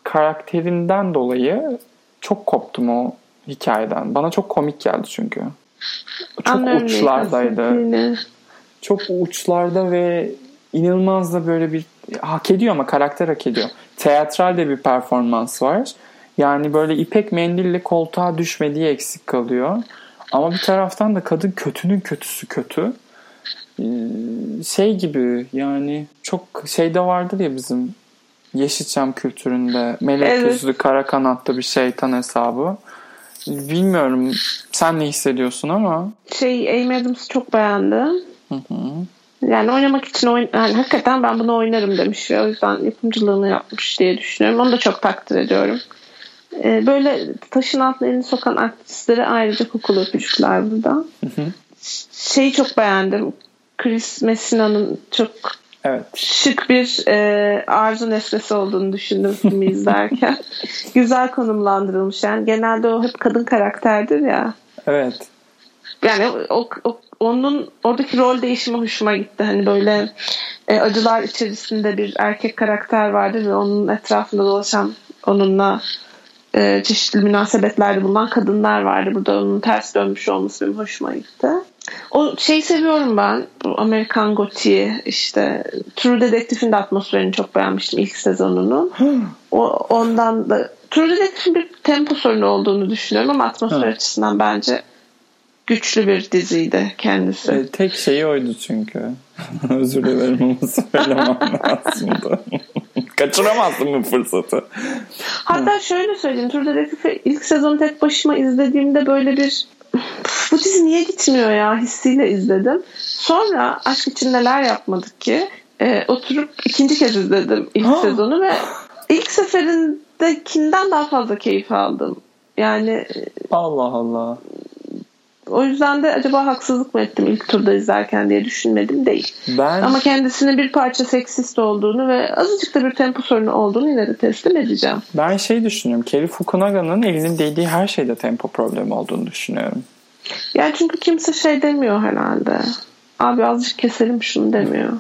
karakterinden dolayı çok koptum o hikayeden. Bana çok komik geldi çünkü. Çok Anladım uçlardaydı. Çok uçlarda ve inanılmaz da böyle bir hak ediyor ama karakter hak ediyor. Teatral de bir performans var. Yani böyle ipek mendille koltuğa düşmediği eksik kalıyor. Ama bir taraftan da kadın kötünün kötüsü kötü. Ee, şey gibi yani çok şeyde vardır ya bizim Yeşilçam kültüründe melek evet. yüzlü kara kanatlı bir şeytan hesabı. Bilmiyorum sen ne hissediyorsun ama. Şey Amy Adams'ı çok beğendim. Hı hı. Yani oynamak için oyn yani hakikaten ben bunu oynarım demiş o yüzden yapımcılığını yapmış diye düşünüyorum. Onu da çok takdir ediyorum. Ee, böyle taşın altına elini sokan artistlere ayrıca kokulu öpücükler burada. Hı hı. Şeyi çok beğendim. Chris Messina'nın çok evet. şık bir e, arzu nesnesi olduğunu düşündüm filmi izlerken. (laughs) Güzel konumlandırılmış. Yani genelde o hep kadın karakterdir ya. Evet. Yani o, o onun oradaki rol değişimi hoşuma gitti. Hani böyle e, acılar içerisinde bir erkek karakter vardır ve onun etrafında dolaşan onunla e, çeşitli münasebetlerde bulunan kadınlar vardı. Burada onun ters dönmüş olması benim hoşuma gitti. O şey seviyorum ben. Bu Amerikan Goti'yi işte True Detective'in de atmosferini çok beğenmiştim ilk sezonunun. o, ondan da True Detective'in bir tempo sorunu olduğunu düşünüyorum ama atmosfer açısından bence güçlü bir diziydi kendisi. E, tek şeyi oydu çünkü. (laughs) Özür dilerim ama söylemem (laughs) lazımdı. Kaçıramazdım bu fırsatı. Hatta şöyle söyleyeyim. True Detective ilk sezonu tek başıma izlediğimde böyle bir bu dizi niye gitmiyor ya hissiyle izledim. Sonra Aşk için neler yapmadık ki e, oturup ikinci kez izledim ilk sezonu ve ilk seferindekinden daha fazla keyif aldım. Yani Allah Allah. O yüzden de acaba haksızlık mı ettim ilk turda izlerken diye düşünmedim değil. Ben... Ama kendisinin bir parça seksist olduğunu ve azıcık da bir tempo sorunu olduğunu yine de teslim edeceğim. Ben şey düşünüyorum. Kerry Fukunaga'nın elinin değdiği her şeyde tempo problemi olduğunu düşünüyorum. Yani çünkü kimse şey demiyor herhalde. Abi azıcık keselim şunu demiyor.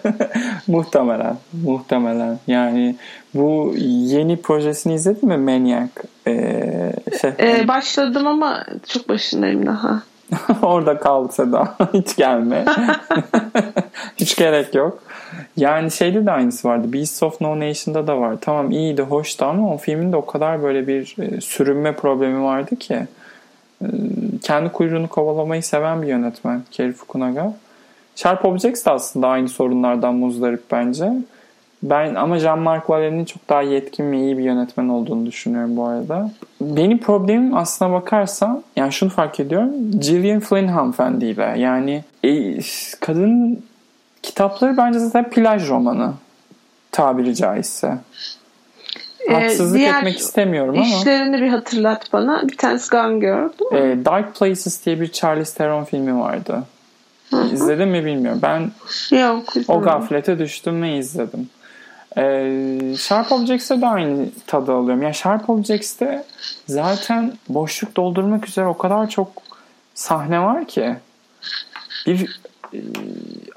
(laughs) muhtemelen. Muhtemelen. Yani bu yeni projesini izledin mi? Maniac. Ee, şey, ee, başladım ama çok başındayım daha. (laughs) Orada kaldı Seda. (laughs) Hiç gelme. Hiç gerek yok. Yani şeyde de aynısı vardı. Beasts of No Nation'da da var. Tamam iyiydi, hoştu ama o filmin de o kadar böyle bir e, sürünme problemi vardı ki. Kendi kuyruğunu kovalamayı seven bir yönetmen Kerry Fukunaga. Sharp Objects de aslında aynı sorunlardan muzdarip bence. Ben ama Jean-Marc Vallée'nin çok daha yetkin ve iyi bir yönetmen olduğunu düşünüyorum bu arada. Benim problemim aslına bakarsan yani şunu fark ediyorum. Gillian Flynn hanımefendiyle yani e, kadın kitapları bence zaten plaj romanı tabiri caizse. Ee, Haksızlık Diğer etmek istemiyorum ama. İşlerini bir hatırlat bana. Bir tanesi Gone Girl? E, Dark Places diye bir Charlize Theron filmi vardı. Hı-hı. İzledim mi bilmiyorum. Ben Yok, o gaflete düştüm ve izledim. Ee, Sharp Objects'te de aynı tadı alıyorum. Yani Sharp Objects'te zaten boşluk doldurmak üzere o kadar çok sahne var ki bir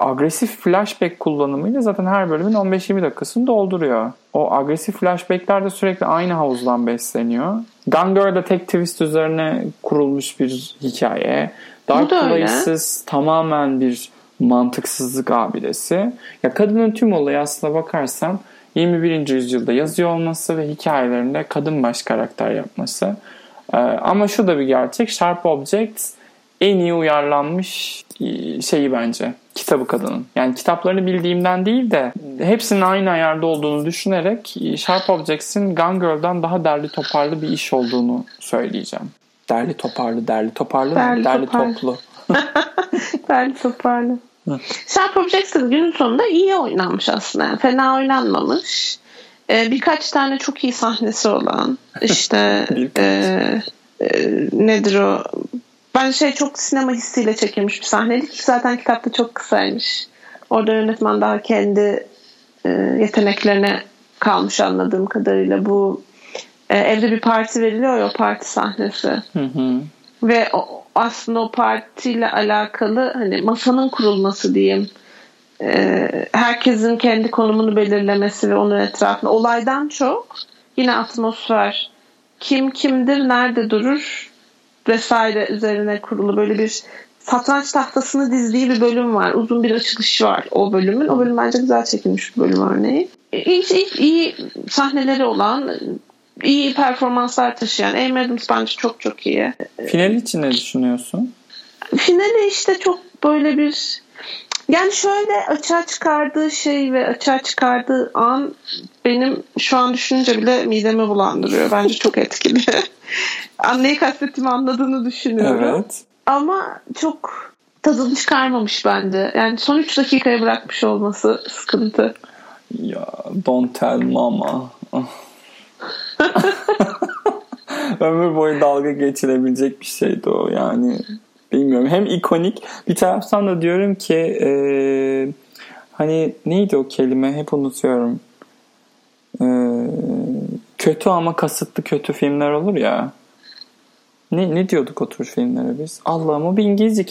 agresif flashback kullanımıyla zaten her bölümün 15-20 dakikasını dolduruyor. O agresif flashbackler de sürekli aynı havuzdan besleniyor. Gone tek twist üzerine kurulmuş bir hikaye. Dark Places tamamen bir mantıksızlık abidesi. Ya kadının tüm olayı aslına bakarsan 21. yüzyılda yazıyor olması ve hikayelerinde kadın baş karakter yapması. Ee, ama şu da bir gerçek. Sharp Objects en iyi uyarlanmış e, şeyi bence kitabı kadının. Yani kitaplarını bildiğimden değil de hepsinin aynı ayarda olduğunu düşünerek e, Sharp Objects'in Gone Girl'dan daha derli toparlı bir iş olduğunu söyleyeceğim. Derli toparlı, derli toparlı, derli, derli toparlı. toplu. (laughs) derli toparlı. Sharp Objects günün sonunda iyi oynanmış aslında. Yani fena oynanmamış. Ee, birkaç tane çok iyi sahnesi olan işte (laughs) e, e, nedir o ben şey çok sinema hissiyle çekilmiş bir sahneydi ki zaten kitapta çok kısaymış. Orada yönetmen daha kendi e, yeteneklerine kalmış anladığım kadarıyla bu e, evde bir parti veriliyor ya o parti sahnesi. Hı hı. Ve o, aslında o partiyle alakalı hani masanın kurulması diyeyim. E, herkesin kendi konumunu belirlemesi ve onun etrafında olaydan çok yine atmosfer kim kimdir nerede durur vesaire üzerine kurulu böyle bir satranç tahtasını dizdiği bir bölüm var. Uzun bir açılış var o bölümün. O bölüm bence güzel çekilmiş bir bölüm örneği. İyi, iyi, iyi sahneleri olan iyi performanslar taşıyan Amy Adams bence çok çok iyi. Final için ne düşünüyorsun? Finali işte çok böyle bir yani şöyle açığa çıkardığı şey ve açığa çıkardığı an benim şu an düşününce bile midemi bulandırıyor. Bence çok etkili. (laughs) Anneyi kastettiğimi anladığını düşünüyorum. Evet. Ama çok tadını çıkarmamış bence. Yani son 3 dakikaya bırakmış olması sıkıntı. Ya don't tell mama. (laughs) Ömür boyu dalga geçilebilecek bir şeydi o yani. Bilmiyorum. Hem ikonik bir taraftan da diyorum ki e, hani neydi o kelime hep unutuyorum. E, kötü ama kasıtlı kötü filmler olur ya. Ne, ne diyorduk o tür filmlere biz? Allah'ım o bir İngilizce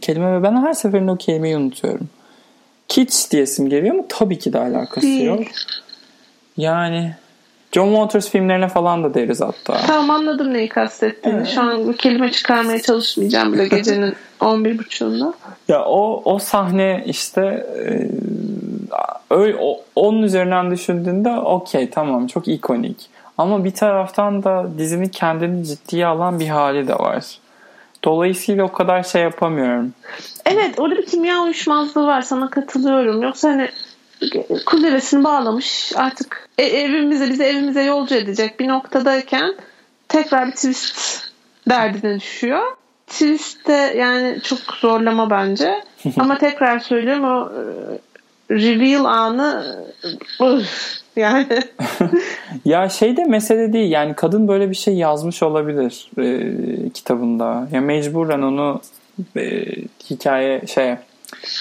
kelime ve ben her seferinde o kelimeyi unutuyorum. Kitsch diyesim geliyor ama tabii ki de alakası yok. Yani John Waters filmlerine falan da deriz hatta. Tamam anladım neyi kastettiğini. Evet. Şu an bu kelime çıkarmaya çalışmayacağım bile gecenin (laughs) 11.30'unda. Ya o o sahne işte e, öyle o, onun üzerinden düşündüğünde okey tamam çok ikonik. Ama bir taraftan da dizinin kendini ciddiye alan bir hali de var. Dolayısıyla o kadar şey yapamıyorum. Evet orada bir kimya uyuşmazlığı var sana katılıyorum. Yoksa hani kuleresini bağlamış artık e, evimize bizi evimize yolcu edecek bir noktadayken tekrar bir twist derdine düşüyor. Twist de yani çok zorlama bence. (laughs) Ama tekrar söylüyorum o e, reveal anı yani (laughs) ya şey de mesele değil yani kadın böyle bir şey yazmış olabilir e, kitabında. Ya mecburen onu e, hikaye şey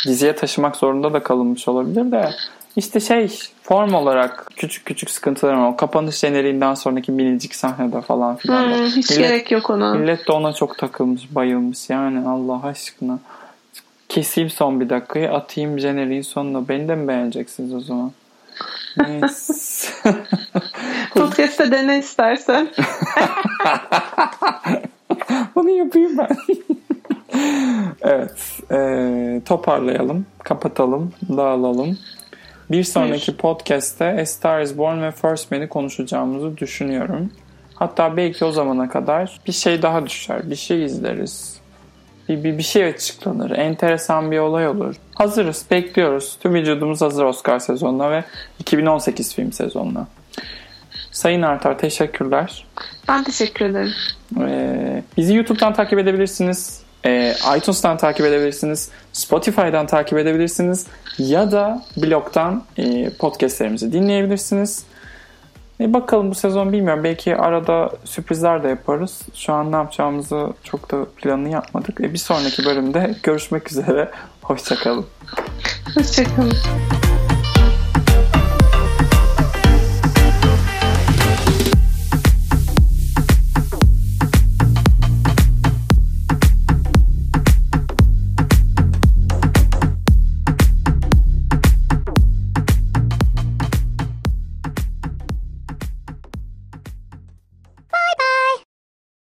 diziye taşımak zorunda da kalınmış olabilir de işte şey form olarak küçük küçük sıkıntılar var. O kapanış jeneriğinden sonraki minicik sahnede falan filan. Hmm, hiç millet, gerek yok ona. Millet de ona çok takılmış, bayılmış yani Allah aşkına. Keseyim son bir dakikayı, atayım jeneriğin sonuna. Beni de mi beğeneceksiniz o zaman? (laughs) Podcast'te dene istersen. (laughs) Bunu yapayım ben. evet. E, toparlayalım. Kapatalım. Dağılalım. Bir sonraki Hayır. podcast'te A Star Is Born ve First Man'i konuşacağımızı düşünüyorum. Hatta belki o zamana kadar bir şey daha düşer. Bir şey izleriz. Bir, bir, bir şey açıklanır. Enteresan bir olay olur. Hazırız. Bekliyoruz. Tüm vücudumuz hazır Oscar sezonuna ve 2018 film sezonuna. Sayın Artar teşekkürler. Ben teşekkür ederim. Ee, bizi YouTube'dan takip edebilirsiniz. Ee, iTunes'tan takip edebilirsiniz. Spotify'dan takip edebilirsiniz. Ya da blogdan e, podcastlerimizi dinleyebilirsiniz. E, bakalım bu sezon bilmiyorum. Belki arada sürprizler de yaparız. Şu an ne yapacağımızı çok da planını yapmadık. E, bir sonraki bölümde görüşmek üzere. Hoşçakalın. Hoşçakalın.